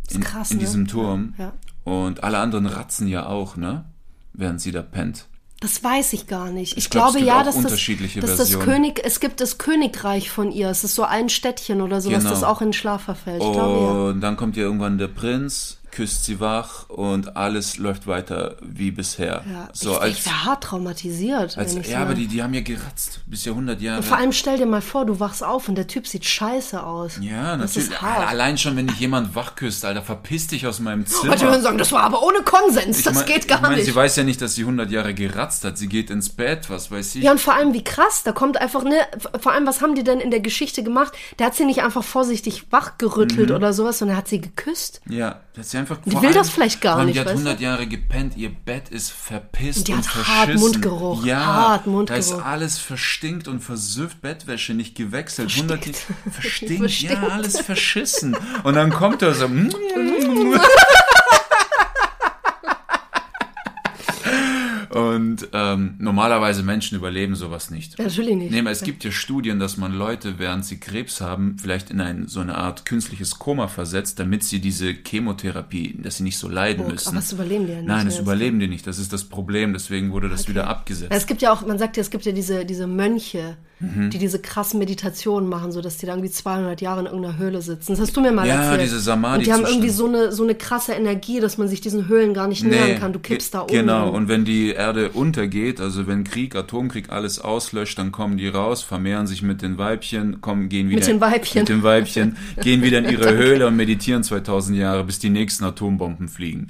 in, krass, in ne? diesem Turm. Ja. Und alle anderen ratzen ja auch, ne? Während sie da pennt. Das weiß ich gar nicht. Ich, glaub, es glaube ja, dass das, dass das. König, es gibt das Königreich von ihr. Es ist so ein Städtchen oder sowas, Genau. das auch in Schlaf verfällt. Ich glaube Und dann kommt ja irgendwann der Prinz, küsst sie wach und alles läuft weiter wie bisher. ja. So ich, als, ich hart traumatisiert. als ich ja, aber die, die haben ja geratzt bis ja 100 Jahre. Vor allem stell dir mal vor, du wachst auf und der Typ sieht scheiße aus. ja, das natürlich. Ist hart. Allein schon, wenn dich jemand wach küsst, Alter, verpiss dich aus meinem Zimmer. Manche würden sagen, das war aber ohne Konsens, das mein- geht gar ich mein, nicht. Sie weiß ja nicht, dass sie 100 Jahre geratzt hat. Sie geht ins Bett, was weiß ich. Ja, und vor allem, wie krass, da kommt einfach, ne, vor allem, was haben die denn in der Geschichte gemacht? Der hat sie nicht einfach vorsichtig wachgerüttelt Mhm. oder sowas, sondern er hat sie geküsst. Ja, das ist ja einfach. Die will das vielleicht gar nicht, Die hat weißt du? 100 Jahre gepennt, ihr Bett ist verpisst Und die und hat verschissen. hart Mundgeruch, Ja, hart da Mundgeruch. ist alles verstinkt und versüfft, Bettwäsche nicht gewechselt. 100 verstinkt, [laughs] Verstinkt. ja, alles verschissen. Und dann kommt er so. mm, [laughs] Und ähm, normalerweise Menschen überleben sowas nicht. Ja, natürlich nicht. Nee, aber es gibt ja Studien, dass man Leute, während sie Krebs haben, vielleicht in ein, so eine Art künstliches Koma versetzt, damit sie diese Chemotherapie, dass sie nicht so leiden Oh, müssen. aber das überleben die ja nicht Nein, das mehr. überleben die nicht. Das ist das Problem. Deswegen wurde das wieder abgesetzt. Ja, es gibt ja auch, man sagt ja, es gibt ja diese, diese Mönche, Mhm. die diese krassen Meditationen machen, so dass die da irgendwie 200 Jahre in irgendeiner Höhle sitzen. Das hast du mir mal Ja, erzählt. diese Samadhi- Und die haben irgendwie so eine, so eine krasse Energie, dass man sich diesen Höhlen gar nicht nähern kann. Du kippst da um. Genau, und wenn die Erde untergeht, also wenn Krieg, Atomkrieg alles auslöscht, dann kommen die raus, vermehren sich mit den Weibchen, kommen, gehen wieder Mit den Weibchen. mit den Weibchen, gehen wieder in ihre [laughs] Höhle und meditieren 2000 Jahre, bis die nächsten Atombomben fliegen.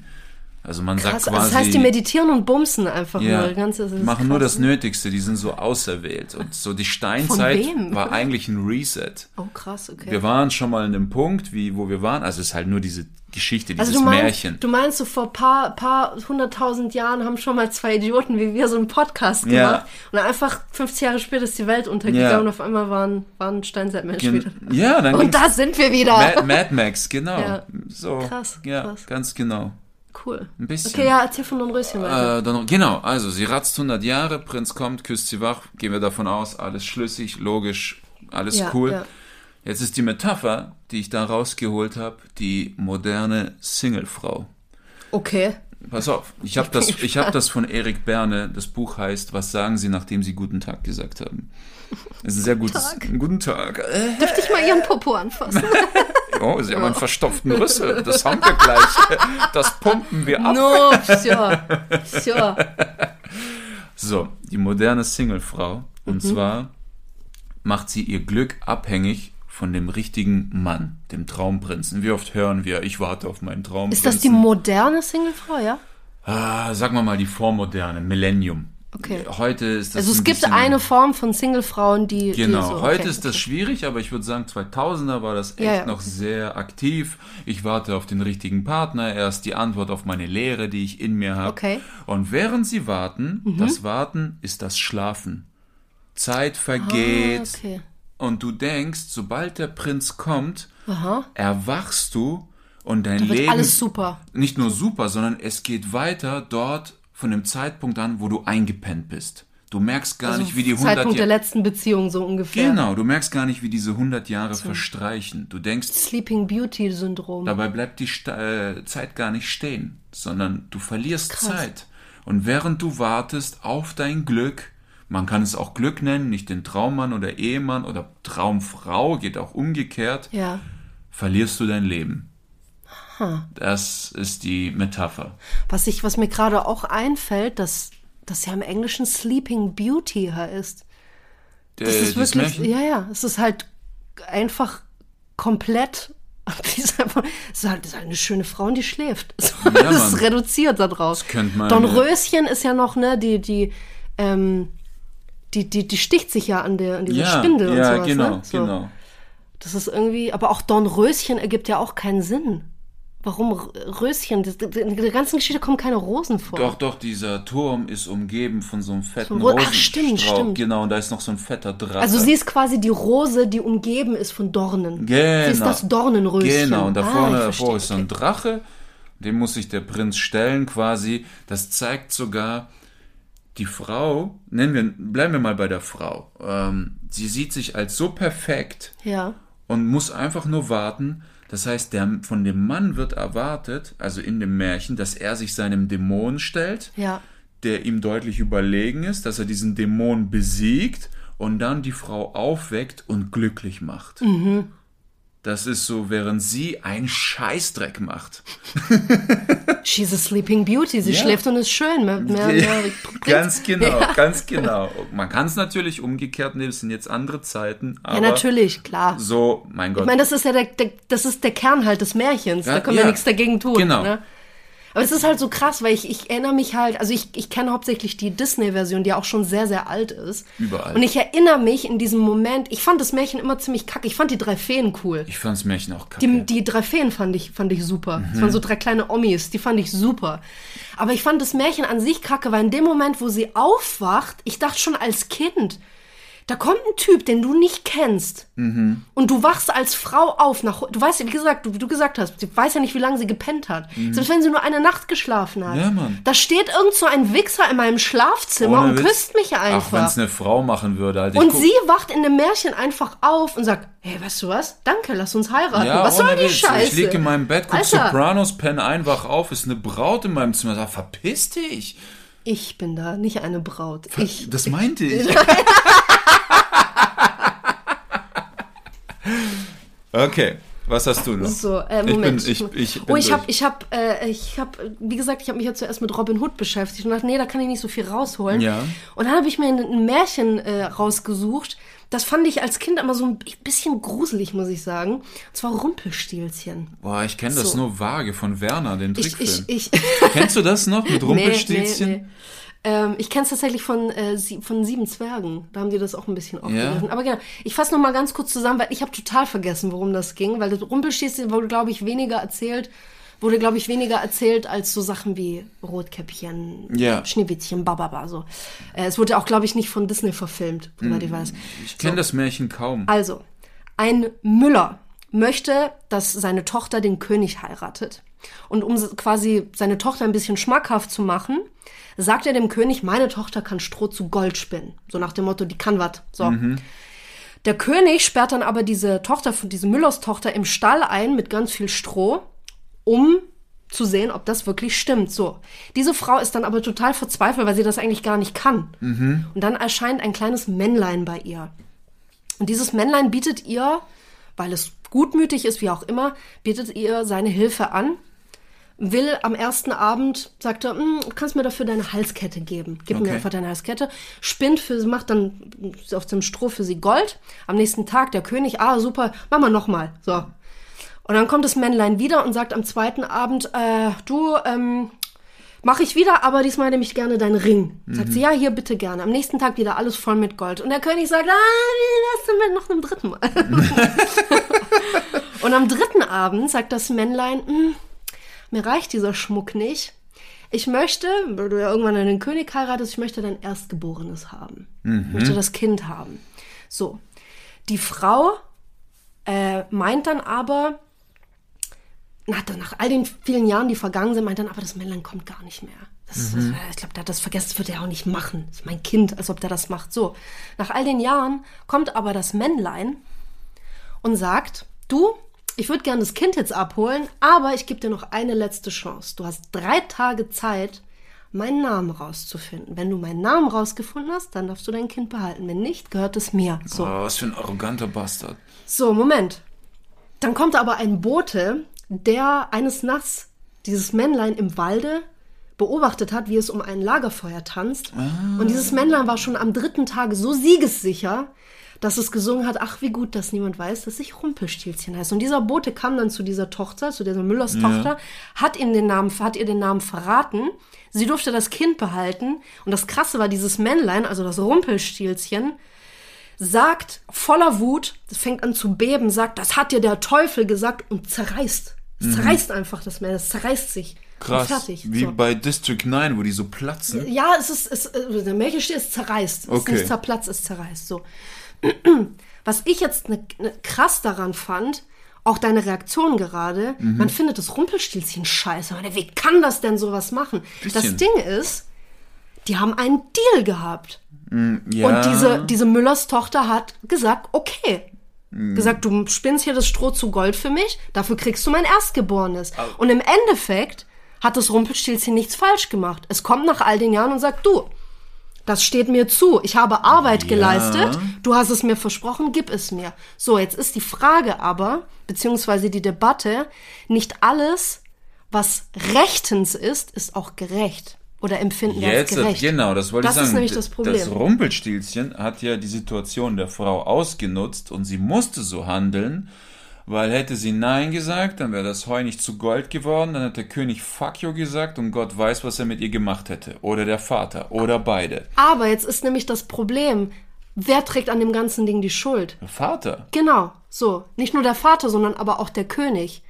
Also man sagt Krass, quasi, also das heißt, die meditieren und bumsen einfach ja, nur. Ganz, das machen nur krass, das ne? Nötigste, die sind so auserwählt. Und so die Steinzeit war eigentlich ein Reset. Oh, krass, okay. Wir waren schon mal in dem Punkt, wie, wo wir waren. Also es ist halt nur diese Geschichte, dieses also du meinst, Märchen. du meinst, so vor paar, paar hunderttausend Jahren haben schon mal zwei Idioten wie wir so einen Podcast gemacht. Ja. Und einfach 50 Jahre später ist die Welt untergegangen Ja. und auf einmal waren, waren Steinzeitmenschen Gen- wieder. ja, dann Und da sind wir wieder. Mad, Mad Max, genau. Ja. So, Krass, ja, krass. ganz genau. Cool. Ein bisschen. Okay, ja, erzähl von Dornröschen weiter. Äh, dann, genau, also sie ratzt 100 Jahre, Prinz kommt, küsst sie wach, gehen wir davon aus, alles schlüssig, logisch, alles cool. Jetzt ist die Metapher, die ich da rausgeholt habe, die moderne Singlefrau. Okay. Pass auf, ich habe [laughs] das, ich hab das von Erik Berne, das Buch heißt, was sagen Sie, nachdem Sie guten Tag gesagt haben? Das ist ein sehr gutes, Tag. guten Tag. Äh, Dürfte ich mal ihren Popo anfassen? [laughs] oh, Sie haben einen verstopften Rüssel, das haben wir gleich. Das pumpen wir ab. no, sure. Sure. So, die moderne Singlefrau. Und Mhm. zwar macht sie ihr Glück abhängig von dem richtigen Mann, dem Traumprinzen. Wie oft hören wir, ich warte auf meinen Traumprinzen. Ist das die moderne Singlefrau, ja? ah, Sagen wir mal die Vormoderne, Millennium. Okay. Heute ist das Also es ein gibt eine Form von Singlefrauen, die. Genau, die so, okay, heute ist das okay. schwierig, aber ich würde sagen, 2000er war das echt Ja, ja. noch sehr aktiv. Ich warte auf den richtigen Partner, er ist die Antwort auf meine Lehre, die ich in mir habe. Okay. Und während sie warten, Mhm. das Warten ist das Schlafen. Zeit vergeht Ah, okay. Und du denkst, sobald der Prinz kommt, Aha. erwachst du und dein Da wird Leben alles super. nicht nur super, sondern es geht weiter dort von dem Zeitpunkt an, wo du eingepennt bist. Du merkst gar nicht, wie die 100 Also Zeitpunkt der Jahre letzten Beziehung so ungefähr. Genau, du merkst gar nicht, wie diese 100 Jahre verstreichen. Du denkst, Sleeping Beauty Syndrom. dabei bleibt die äh, Zeit gar nicht stehen, sondern du verlierst Krass. Zeit. Und während du wartest auf dein Glück, man kann es auch Glück nennen, nicht den Traummann oder Ehemann oder Traumfrau, geht auch umgekehrt, ja. verlierst du dein Leben. Das ist die Metapher. Was ich, was mir gerade auch einfällt, dass das ja im Englischen Sleeping Beauty heißt. Das Äh, ist wirklich, ja, ja, es ist halt einfach komplett. [laughs] Ist es ist halt, ist halt eine schöne Frau und die schläft. So, [laughs] Ja, das ist reduziert könnte man, Don. Röschen ist ja noch, ne, die, die, ähm, die, die, die sticht sich ja an, der, an dieser Ja, Spindel und ja, sowas. genau, ne? So. genau. Das ist irgendwie, aber auch Dornröschen ergibt ja auch keinen Sinn. Warum Röschen? In der ganzen Geschichte kommen keine Rosen vor. Doch, doch, dieser Turm ist umgeben von so einem fetten So Rosenstrauch. Ach, stimmt, stimmt. Genau, und da ist noch so ein fetter Drache. Also sie ist quasi die Rose, die umgeben ist von Dornen. Genau. Sie ist das Dornenröschen. Genau, und da Ah, vorne davor ist so ein. Drache, dem muss sich der Prinz stellen quasi. Das zeigt sogar die Frau, nennen wir, bleiben wir mal bei der Frau. Ähm, sie sieht sich als so perfekt Ja. und muss einfach nur warten. Das heißt, der, von dem Mann wird erwartet, also in dem Märchen, dass er sich seinem Dämon stellt, Ja. der ihm deutlich überlegen ist, dass er diesen Dämon besiegt und dann die Frau aufweckt und glücklich macht. Mhm. Das ist so, während sie einen Scheißdreck macht. [laughs] She's a sleeping beauty. Sie Ja. schläft und ist schön. Mehr, mehr, mehr [laughs] ganz genau, Ja. ganz genau. Man kann es natürlich umgekehrt nehmen, es sind jetzt andere Zeiten, aber Ja, natürlich, klar. so, mein Gott. Ich meine, das ist ja der, der, das ist der Kern halt des Märchens. Ja, da können wir nichts dagegen tun. Genau. Ne? Aber es ist halt so krass, weil ich, ich erinnere mich halt, also ich, ich kenne hauptsächlich die Disney-Version, die auch schon sehr, sehr alt ist. Überall. Und ich erinnere mich in diesem Moment, ich fand das Märchen immer ziemlich kacke. Ich fand die drei Feen cool. Ich fand das Märchen auch kacke. Die, die drei Feen fand ich, fand ich super. Das Mhm. waren so drei kleine Omis, die fand ich super. Aber ich fand das Märchen an sich kacke, weil in dem Moment, wo sie aufwacht, ich dachte schon als Kind, da kommt ein Typ, den du nicht kennst. Mhm. Und du wachst als Frau auf nach, du weißt ja, wie gesagt, du, wie du gesagt hast, sie weiß ja nicht, wie lange sie gepennt hat. Selbst wenn sie nur eine Nacht geschlafen hat. Mhm. Ja, Mann. Da steht irgend so ein Wichser in meinem Schlafzimmer Ohne und Witz. küsst mich Ach, wenn einfach. es eine Frau machen würde, Alter. und guck- sie wacht in dem Märchen einfach auf und sagt, hey, weißt du was? Danke, lass uns heiraten. ja, was soll die Witz. Scheiße? Ich lieg in meinem Bett, guck Alter. Sopranos, penn ein, wach auf, ist eine Braut in meinem Zimmer. Sag, verpiss dich. Ich bin da, nicht eine Braut. Ich. Das meinte ich. [laughs] okay, was hast du noch? So, äh, Moment. Ich bin, ich, ich bin oh, ich habe, ich habe, äh, ich habe, wie gesagt, ich habe mich ja zuerst mit Robin Hood beschäftigt und dachte, nee, da kann ich nicht so viel rausholen. Ja. Und dann habe ich mir ein, Märchen äh, rausgesucht. Das fand ich als Kind immer so ein bisschen gruselig, muss ich sagen. Und zwar Rumpelstilzchen. Boah, ich kenne das So. nur vage von Werner, den Ich, Trickfilm. ich, ich. Kennst du das noch mit [laughs] Rumpelstilzchen? Nee, nee, nee. Ähm, ich kenne es tatsächlich von, äh, sie, von Sieben Zwergen. Da haben die das auch ein bisschen aufgegriffen. Aber genau, ich fasse noch mal ganz kurz zusammen, weil ich habe total vergessen, worum das ging. Weil das Rumpelstilzchen wurde, glaube ich, weniger erzählt, wurde, glaube ich, weniger erzählt als so Sachen wie Rotkäppchen, Ja. Schneewittchen, Bababa. So. Äh, es wurde auch, glaube ich, nicht von Disney verfilmt, soweit ich weiß. Ich kenne das Märchen kaum. Also, ein Müller möchte, dass seine Tochter den König heiratet. Und um quasi seine Tochter ein bisschen schmackhaft zu machen, sagt er dem König, meine Tochter kann Stroh zu Gold spinnen. So nach dem Motto, die kann was. So. Der König sperrt dann aber diese Tochter, diese Müllers Tochter im Stall ein mit ganz viel Stroh, um zu sehen, ob das wirklich stimmt. So. Diese Frau ist dann aber total verzweifelt, weil sie das eigentlich gar nicht kann. Und dann erscheint ein kleines Männlein bei ihr. Und dieses Männlein bietet ihr, weil es gutmütig ist, wie auch immer, bietet ihr seine Hilfe an. Will am ersten Abend, sagt er, "Hm, du kannst mir dafür deine Halskette geben. Gib mir Okay. einfach deine Halskette. Spinnt für sie, macht dann auf dem Stroh für sie Gold. Am nächsten Tag der König, ah, super, mach mal nochmal. So. Und dann kommt das Männlein wieder und sagt am zweiten Abend, äh, du, ähm, mach ich wieder, aber diesmal nehme ich gerne deinen Ring. Sagt sie, ja, hier bitte gerne. Am nächsten Tag wieder alles voll mit Gold. Und der König sagt, ah, das sind wir noch einem dritten Mal. [laughs] [laughs] und am dritten Abend sagt das Männlein, "Hm, mir reicht dieser Schmuck nicht. Ich möchte, weil du ja irgendwann einen König heiratest, ich möchte dein Erstgeborenes haben. Ich möchte das Kind haben. So. Die Frau äh, meint dann aber, nach, nach all den vielen Jahren, die vergangen sind, meint dann, aber das Männlein kommt gar nicht mehr. Das, das, ich glaube, der hat das vergessen, das wird er auch nicht machen. Das ist mein Kind, als ob der das macht. So, nach all den Jahren kommt aber das Männlein und sagt, du, ich würde gerne das Kind jetzt abholen, aber ich gebe dir noch eine letzte Chance. Du hast drei Tage Zeit, meinen Namen rauszufinden. Wenn du meinen Namen rausgefunden hast, dann darfst du dein Kind behalten. Wenn nicht, gehört es mir. So. Oh, was für ein arroganter Bastard. So, Moment. Dann kommt aber ein Bote, der eines Nachts dieses Männlein im Walde beobachtet hat, wie es um ein Lagerfeuer tanzt. Und dieses Männlein war schon am dritten Tage so siegessicher, dass es gesungen hat, ach wie gut, dass niemand weiß, dass ich Rumpelstilzchen heiße. Und dieser Bote kam dann zu dieser Tochter, zu dieser Müllers Tochter, hat ihm den Namen, hat ihr den Namen verraten. Sie durfte das Kind behalten. Und das Krasse war, dieses Männlein, also das Rumpelstilzchen, sagt voller Wut, das fängt an zu beben, sagt, das hat dir der Teufel gesagt und zerreißt. Es zerreißt einfach das Meer, es zerreißt sich. Krass. fertig. Wie so. bei District 9, wo die so platzen. Ja, es ist, es, äh, der Märchen steht, es zerreißt. Es ist nicht zerplatzt, es zerreißt. So. Was ich jetzt ne, ne, krass daran fand, auch deine Reaktion gerade, Mhm. man findet das Rumpelstilzchen scheiße. Wie kann das denn sowas machen? Das Bisschen. Ding ist, die haben einen Deal gehabt. Ja. Und diese, diese Müllers Tochter hat gesagt, okay. Mhm. Gesagt, du spinnst hier das Stroh zu Gold für mich, dafür kriegst du mein Erstgeborenes. Und im Endeffekt hat das Rumpelstilzchen nichts falsch gemacht. Es kommt nach all den Jahren und sagt, du, das steht mir zu. Ich habe Arbeit geleistet. Du hast es mir versprochen, gib es mir. So, jetzt ist die Frage aber, beziehungsweise die Debatte, nicht alles, was rechtens ist, ist auch gerecht. Oder empfinden wir als Jetzt, gerecht. genau, das wollte das ich sagen. ist nämlich das Problem. Das Rumpelstilzchen hat ja die Situation der Frau ausgenutzt und sie musste so handeln, Weil hätte sie Nein gesagt, dann wäre das Heu nicht zu Gold geworden, dann hat der König Fuck you gesagt und Gott weiß, was er mit ihr gemacht hätte. Oder der Vater. Oder beide. Aber jetzt ist nämlich das Problem, wer trägt an dem ganzen Ding die Schuld? Der Vater. Genau, so. Nicht nur der Vater, sondern aber auch der König.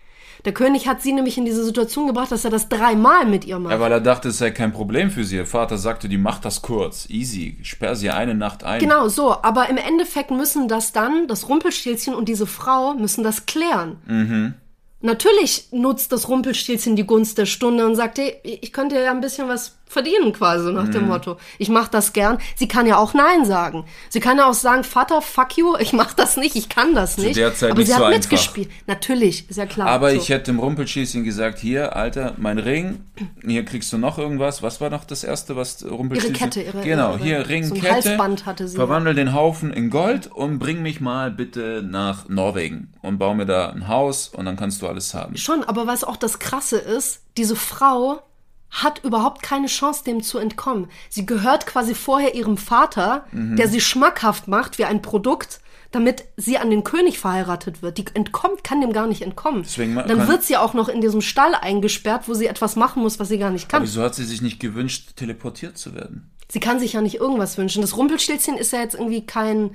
Der König hat sie nämlich in diese Situation gebracht, dass er das dreimal mit ihr macht. Ja, weil er dachte, es sei kein Problem für sie. Ihr Vater sagte, die macht das kurz, easy, sperr sie eine Nacht ein. Genau, so. Aber im Endeffekt müssen das dann, das Rumpelstilzchen und diese Frau müssen das klären. Mhm. Natürlich nutzt das Rumpelstilzchen die Gunst der Stunde und sagt, hey, ich könnte ja ein bisschen was verdienen quasi nach dem Motto. Ich mache das gern. Sie kann ja auch Nein sagen. Sie kann ja auch sagen, Vater, fuck you, ich mache das nicht, ich kann das nicht. Zu der Zeit Aber nicht sie so hat einfach. mitgespielt. Natürlich, ist ja klar. Aber so. ich hätte dem Rumpelschießchen gesagt, hier, Alter, mein Ring, hier kriegst du noch irgendwas. Was war noch das erste, was Rumpelschießchen... Ihre Kette, ihre- Genau, ihre- hier Ring, so Kette. Halsband hatte sie. Verwandel den Haufen in Gold und bring mich mal bitte nach Norwegen und bau mir da ein Haus und dann kannst du alles haben. Schon, aber was auch das Krasse ist, diese Frau hat überhaupt keine Chance, dem zu entkommen. Sie gehört quasi vorher ihrem Vater, Mhm. der sie schmackhaft macht wie ein Produkt, damit sie an den König verheiratet wird. Die entkommt, kann dem gar nicht entkommen. Deswegen Dann wird sie auch noch in diesem Stall eingesperrt, wo sie etwas machen muss, was sie gar nicht kann. Wieso hat sie sich nicht gewünscht, teleportiert zu werden? Sie kann sich ja nicht irgendwas wünschen. Das Rumpelstilzchen ist ja jetzt irgendwie kein,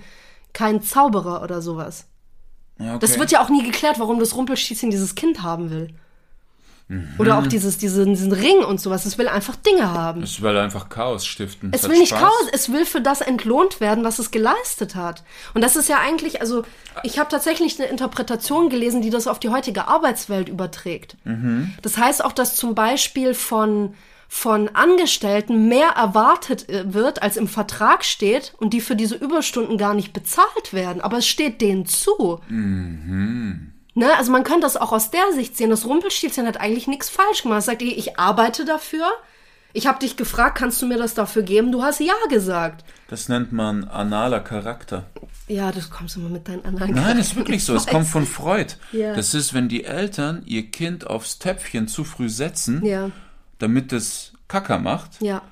kein Zauberer oder sowas. Ja, okay. Das wird ja auch nie geklärt, warum das Rumpelstilzchen dieses Kind haben will. Oder auch dieses, diesen, diesen Ring und sowas. Es will einfach Dinge haben. Es will einfach Chaos stiften. Es hat will nicht Spaß. Chaos, es will für das entlohnt werden, was es geleistet hat. Und das ist ja eigentlich, also ich habe tatsächlich eine Interpretation gelesen, die das auf die heutige Arbeitswelt überträgt. Das heißt auch, dass zum Beispiel von von Angestellten mehr erwartet äh, wird, als im Vertrag steht und die für diese Überstunden gar nicht bezahlt werden. Aber es steht denen zu. Ne? Also man könnte das auch aus der Sicht sehen. Das Rumpelstilzchen hat eigentlich nichts falsch gemacht. Es sagt, ey, ich arbeite dafür. Ich habe dich gefragt, kannst du mir das dafür geben? Du hast ja gesagt. Das nennt man analer Charakter. Ja, das kommst du mal mit deinen anderen. Nein, das ist wirklich so. Es [laughs] kommt von Freud. Ja. Das ist, wenn die Eltern ihr Kind aufs Töpfchen zu früh setzen, Ja, damit es Kacker macht. ja.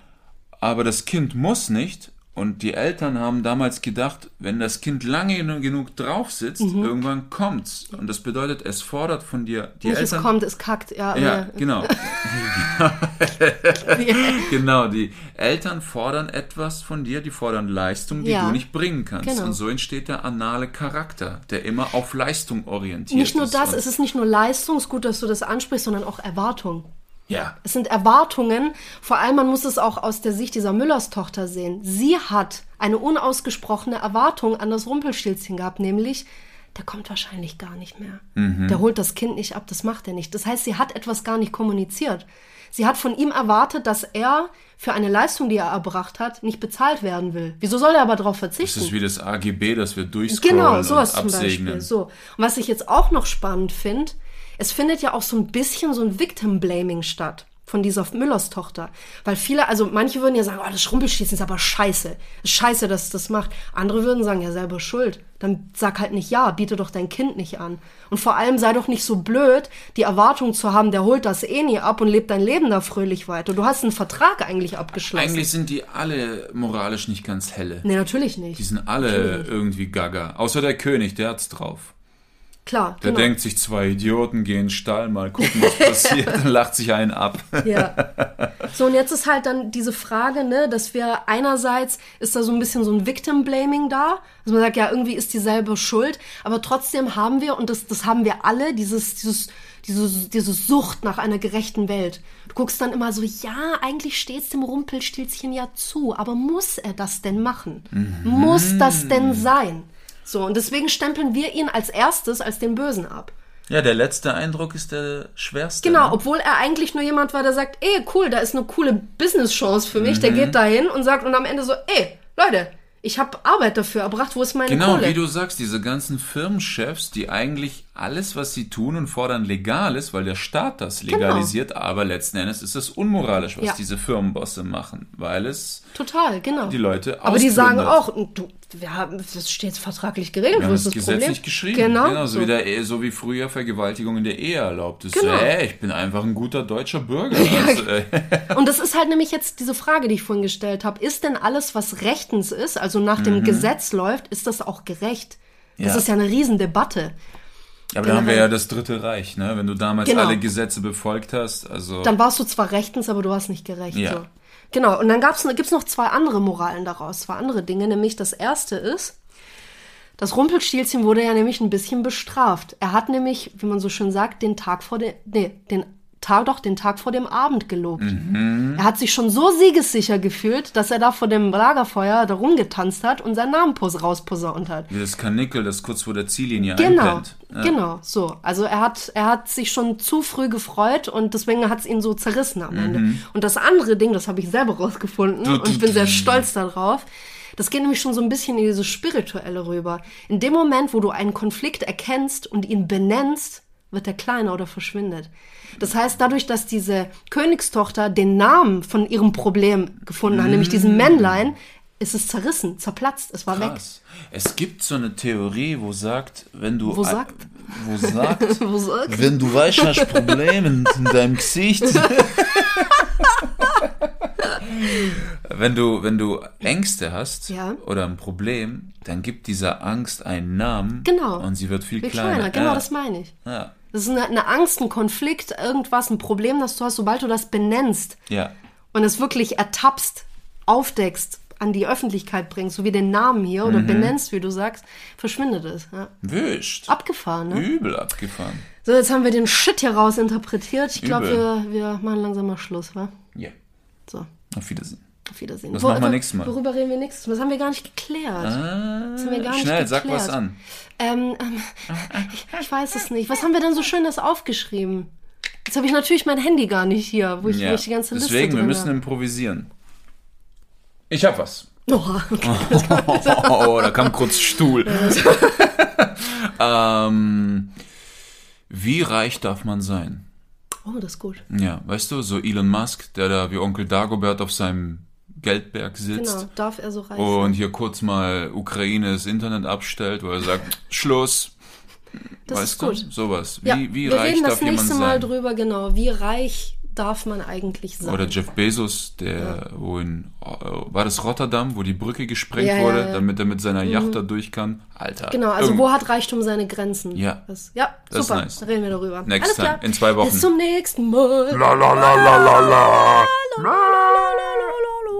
Aber das Kind muss nicht. Und die Eltern haben damals gedacht, wenn das Kind lange genu- genug drauf sitzt, Mhm. irgendwann kommt's. Und das bedeutet, es fordert von dir die Nicht, es Eltern. kommt, es kackt. Ja, ja, ja. genau. [laughs] genau, die Eltern fordern etwas von dir, die fordern Leistung, die Ja, du nicht bringen kannst. genau. Und so entsteht der anale Charakter, der immer auf Leistung orientiert Nicht nur ist. das, es ist nicht nur Leistung, es ist gut, dass du das ansprichst, sondern auch Erwartung. Ja. Es sind Erwartungen. Vor allem, man muss es auch aus der Sicht dieser Müllers Tochter sehen. Sie hat eine unausgesprochene Erwartung an das Rumpelstilzchen gehabt, nämlich, der kommt wahrscheinlich gar nicht mehr. Der holt das Kind nicht ab, das macht er nicht. Das heißt, sie hat etwas gar nicht kommuniziert. Sie hat von ihm erwartet, dass er für eine Leistung, die er erbracht hat, nicht bezahlt werden will. Wieso soll er aber darauf Das verzichten? ist wie das AGB, das wir durchscrollen Genau, sowas und zum absegnen. Beispiel. So. Und was ich jetzt auch noch spannend finde, es findet ja auch so ein bisschen so ein Victim-Blaming statt von dieser Müllers Tochter. Weil viele, also manche würden ja sagen, oh, das Schrumpelschießen ist aber scheiße. Ist scheiße, dass es das macht. Andere würden sagen, ja, selber schuld. Dann sag halt nicht ja, biete doch dein Kind nicht an. Und vor allem sei doch nicht so blöd, die Erwartung zu haben, der holt das eh nie ab und lebt dein Leben da fröhlich weiter. Du hast einen Vertrag eigentlich abgeschlossen. Eigentlich sind die alle moralisch nicht ganz helle. nee, natürlich nicht. Die sind alle irgendwie gaga. Außer der König, der hat's drauf. Klar, Der genau. denkt sich, zwei Idioten gehen in den Stall, mal gucken, was [laughs] passiert, dann lacht sich einen ab. Ja. [laughs] So, und jetzt ist halt dann diese Frage, ne, dass wir einerseits ist da so ein bisschen so ein Victim-Blaming da. Also man sagt, ja, irgendwie ist dieselbe schuld, aber trotzdem haben wir, und das, das haben wir alle, dieses, dieses, diese, diese Sucht nach einer gerechten Welt. Du guckst dann immer so, ja, eigentlich steht's dem Rumpelstilzchen ja zu, aber muss er das denn machen? Muss das denn sein? So, und deswegen stempeln wir ihn als erstes als den Bösen ab. Ja, der letzte Eindruck ist der schwerste. Genau, ne? obwohl er eigentlich nur jemand war, der sagt, ey, cool, da ist eine coole Business-Chance für mich. Der geht dahin und sagt und am Ende so, ey, Leute, ich habe Arbeit dafür erbracht, wo ist meine Genau, Kohle? wie du sagst, diese ganzen Firmenchefs, die eigentlich alles, was sie tun und fordern, legal ist, weil der Staat das legalisiert, aber letzten Endes ist es unmoralisch, was Genau. Ja. diese Firmenbosse machen, weil es Total, genau. die Leute Aber die sagen auch, du, wir haben, das steht vertraglich geregelt, Wir haben ist das das gesetzlich Problem? geschrieben. Genau, so, so. Wie, der, Ehe- so wie früher Vergewaltigung in der Ehe erlaubt ist. Genau. So, ey, ich bin einfach ein guter deutscher Bürger. Also, äh, [laughs] Und das ist halt nämlich jetzt diese Frage, die ich vorhin gestellt habe. Ist denn alles, was rechtens ist, also nach Mhm. dem Gesetz läuft, ist das auch gerecht? Das Ja. ist ja eine Riesendebatte. Aber da haben wir ja das Dritte Reich, ne? Wenn du damals genau. alle Gesetze befolgt hast, also. Dann warst du zwar rechtens, aber du warst nicht gerecht. Ja. So. Genau, und dann gab's, gibt's noch zwei andere Moralen daraus, zwei andere Dinge. Nämlich das erste ist, das Rumpelstilzchen wurde ja nämlich ein bisschen bestraft. Er hat nämlich, wie man so schön sagt, den Tag vor dem, nee, den Tag, doch den Tag vor dem Abend gelobt. Mhm. Er hat sich schon so siegessicher gefühlt, dass er da vor dem Lagerfeuer da rumgetanzt hat und seinen Namen rausposaunt hat. Wie das Kanickel, das kurz vor der Ziellinie genau, einbrennt. Ja. Genau, so. Also er hat, er hat sich schon zu früh gefreut und deswegen hat es ihn so zerrissen am Ende. Mhm. Und das andere Ding, das habe ich selber rausgefunden und ich bin sehr stolz darauf. Das geht nämlich schon so ein bisschen in dieses Spirituelle rüber. In dem Moment, wo du einen Konflikt erkennst und ihn benennst, wird er kleiner oder verschwindet. Das heißt, dadurch, dass diese Königstochter den Namen von ihrem Problem gefunden hat, nämlich diesen mm. Männlein, ist es zerrissen, zerplatzt, es war Krass. weg. Es gibt so eine Theorie, wo sagt, wenn du wo sagt, wo sagt, [laughs] wo sagt? wenn du weißt, hast Probleme in [laughs] deinem Gesicht. wenn du wenn du Ängste hast ja. oder ein Problem, dann gibt dieser Angst einen Namen. Genau. Und sie wird viel, viel kleiner. kleiner. Genau, ja. das meine ich. Ja. Das ist eine, eine, Angst, ein Konflikt, irgendwas, ein Problem, das du hast, sobald du das benennst ja. und es wirklich ertappst, aufdeckst, an die Öffentlichkeit bringst, so wie den Namen hier, oder mhm. benennst, wie du sagst, verschwindet es. Ja. Wischt. Abgefahren, ne? Übel abgefahren. So, jetzt haben wir den Shit hier raus interpretiert. Ich glaube, wir, wir machen langsam mal Schluss, wa? Ja. So. Auf Wiedersehen. Auf Wiedersehen. Das Wo, machen wir nächstes Mal. Worüber reden wir nächstes Mal? Das haben wir gar nicht geklärt. Ah, das haben wir gar nicht schnell, geklärt. sag was an. Ähm, ähm, ich, [laughs] ich, weiß es nicht. Was haben wir denn so Schönes aufgeschrieben? Jetzt habe ich natürlich mein Handy gar nicht hier, wo ich, ja, wo ich die ganze Liste Deswegen, wir müssen improvisieren. Ich hab was. Oh, okay. [laughs] oh, da kam kurz Stuhl. [laughs] ähm, wie reich darf man sein? Oh, das ist gut. Ja, weißt du, so Elon Musk, der da wie Onkel Dagobert auf seinem Geldberg sitzt. Genau, darf er so reich Und hier kurz mal Ukraine das Internet abstellt, wo er sagt, Schluss. Das weißt ist gut. Du? Sowas. Ja, wie, wie wir reich reden darf das nächste Mal sein? drüber, genau. Wie reich darf man eigentlich sein? Oder Jeff Bezos, der, ja. wo in, äh, war das Rotterdam, wo die Brücke gesprengt ja, wurde, ja, damit er mit seiner Yacht mhm. da durch kann? Alter. Genau, also wo hat Reichtum seine Grenzen? Ja. Das, ja, das super. Nice. Da reden wir darüber. Next Alles time. Klar. In zwei Wochen. Bis zum nächsten Mal. La la la la la la. Prost,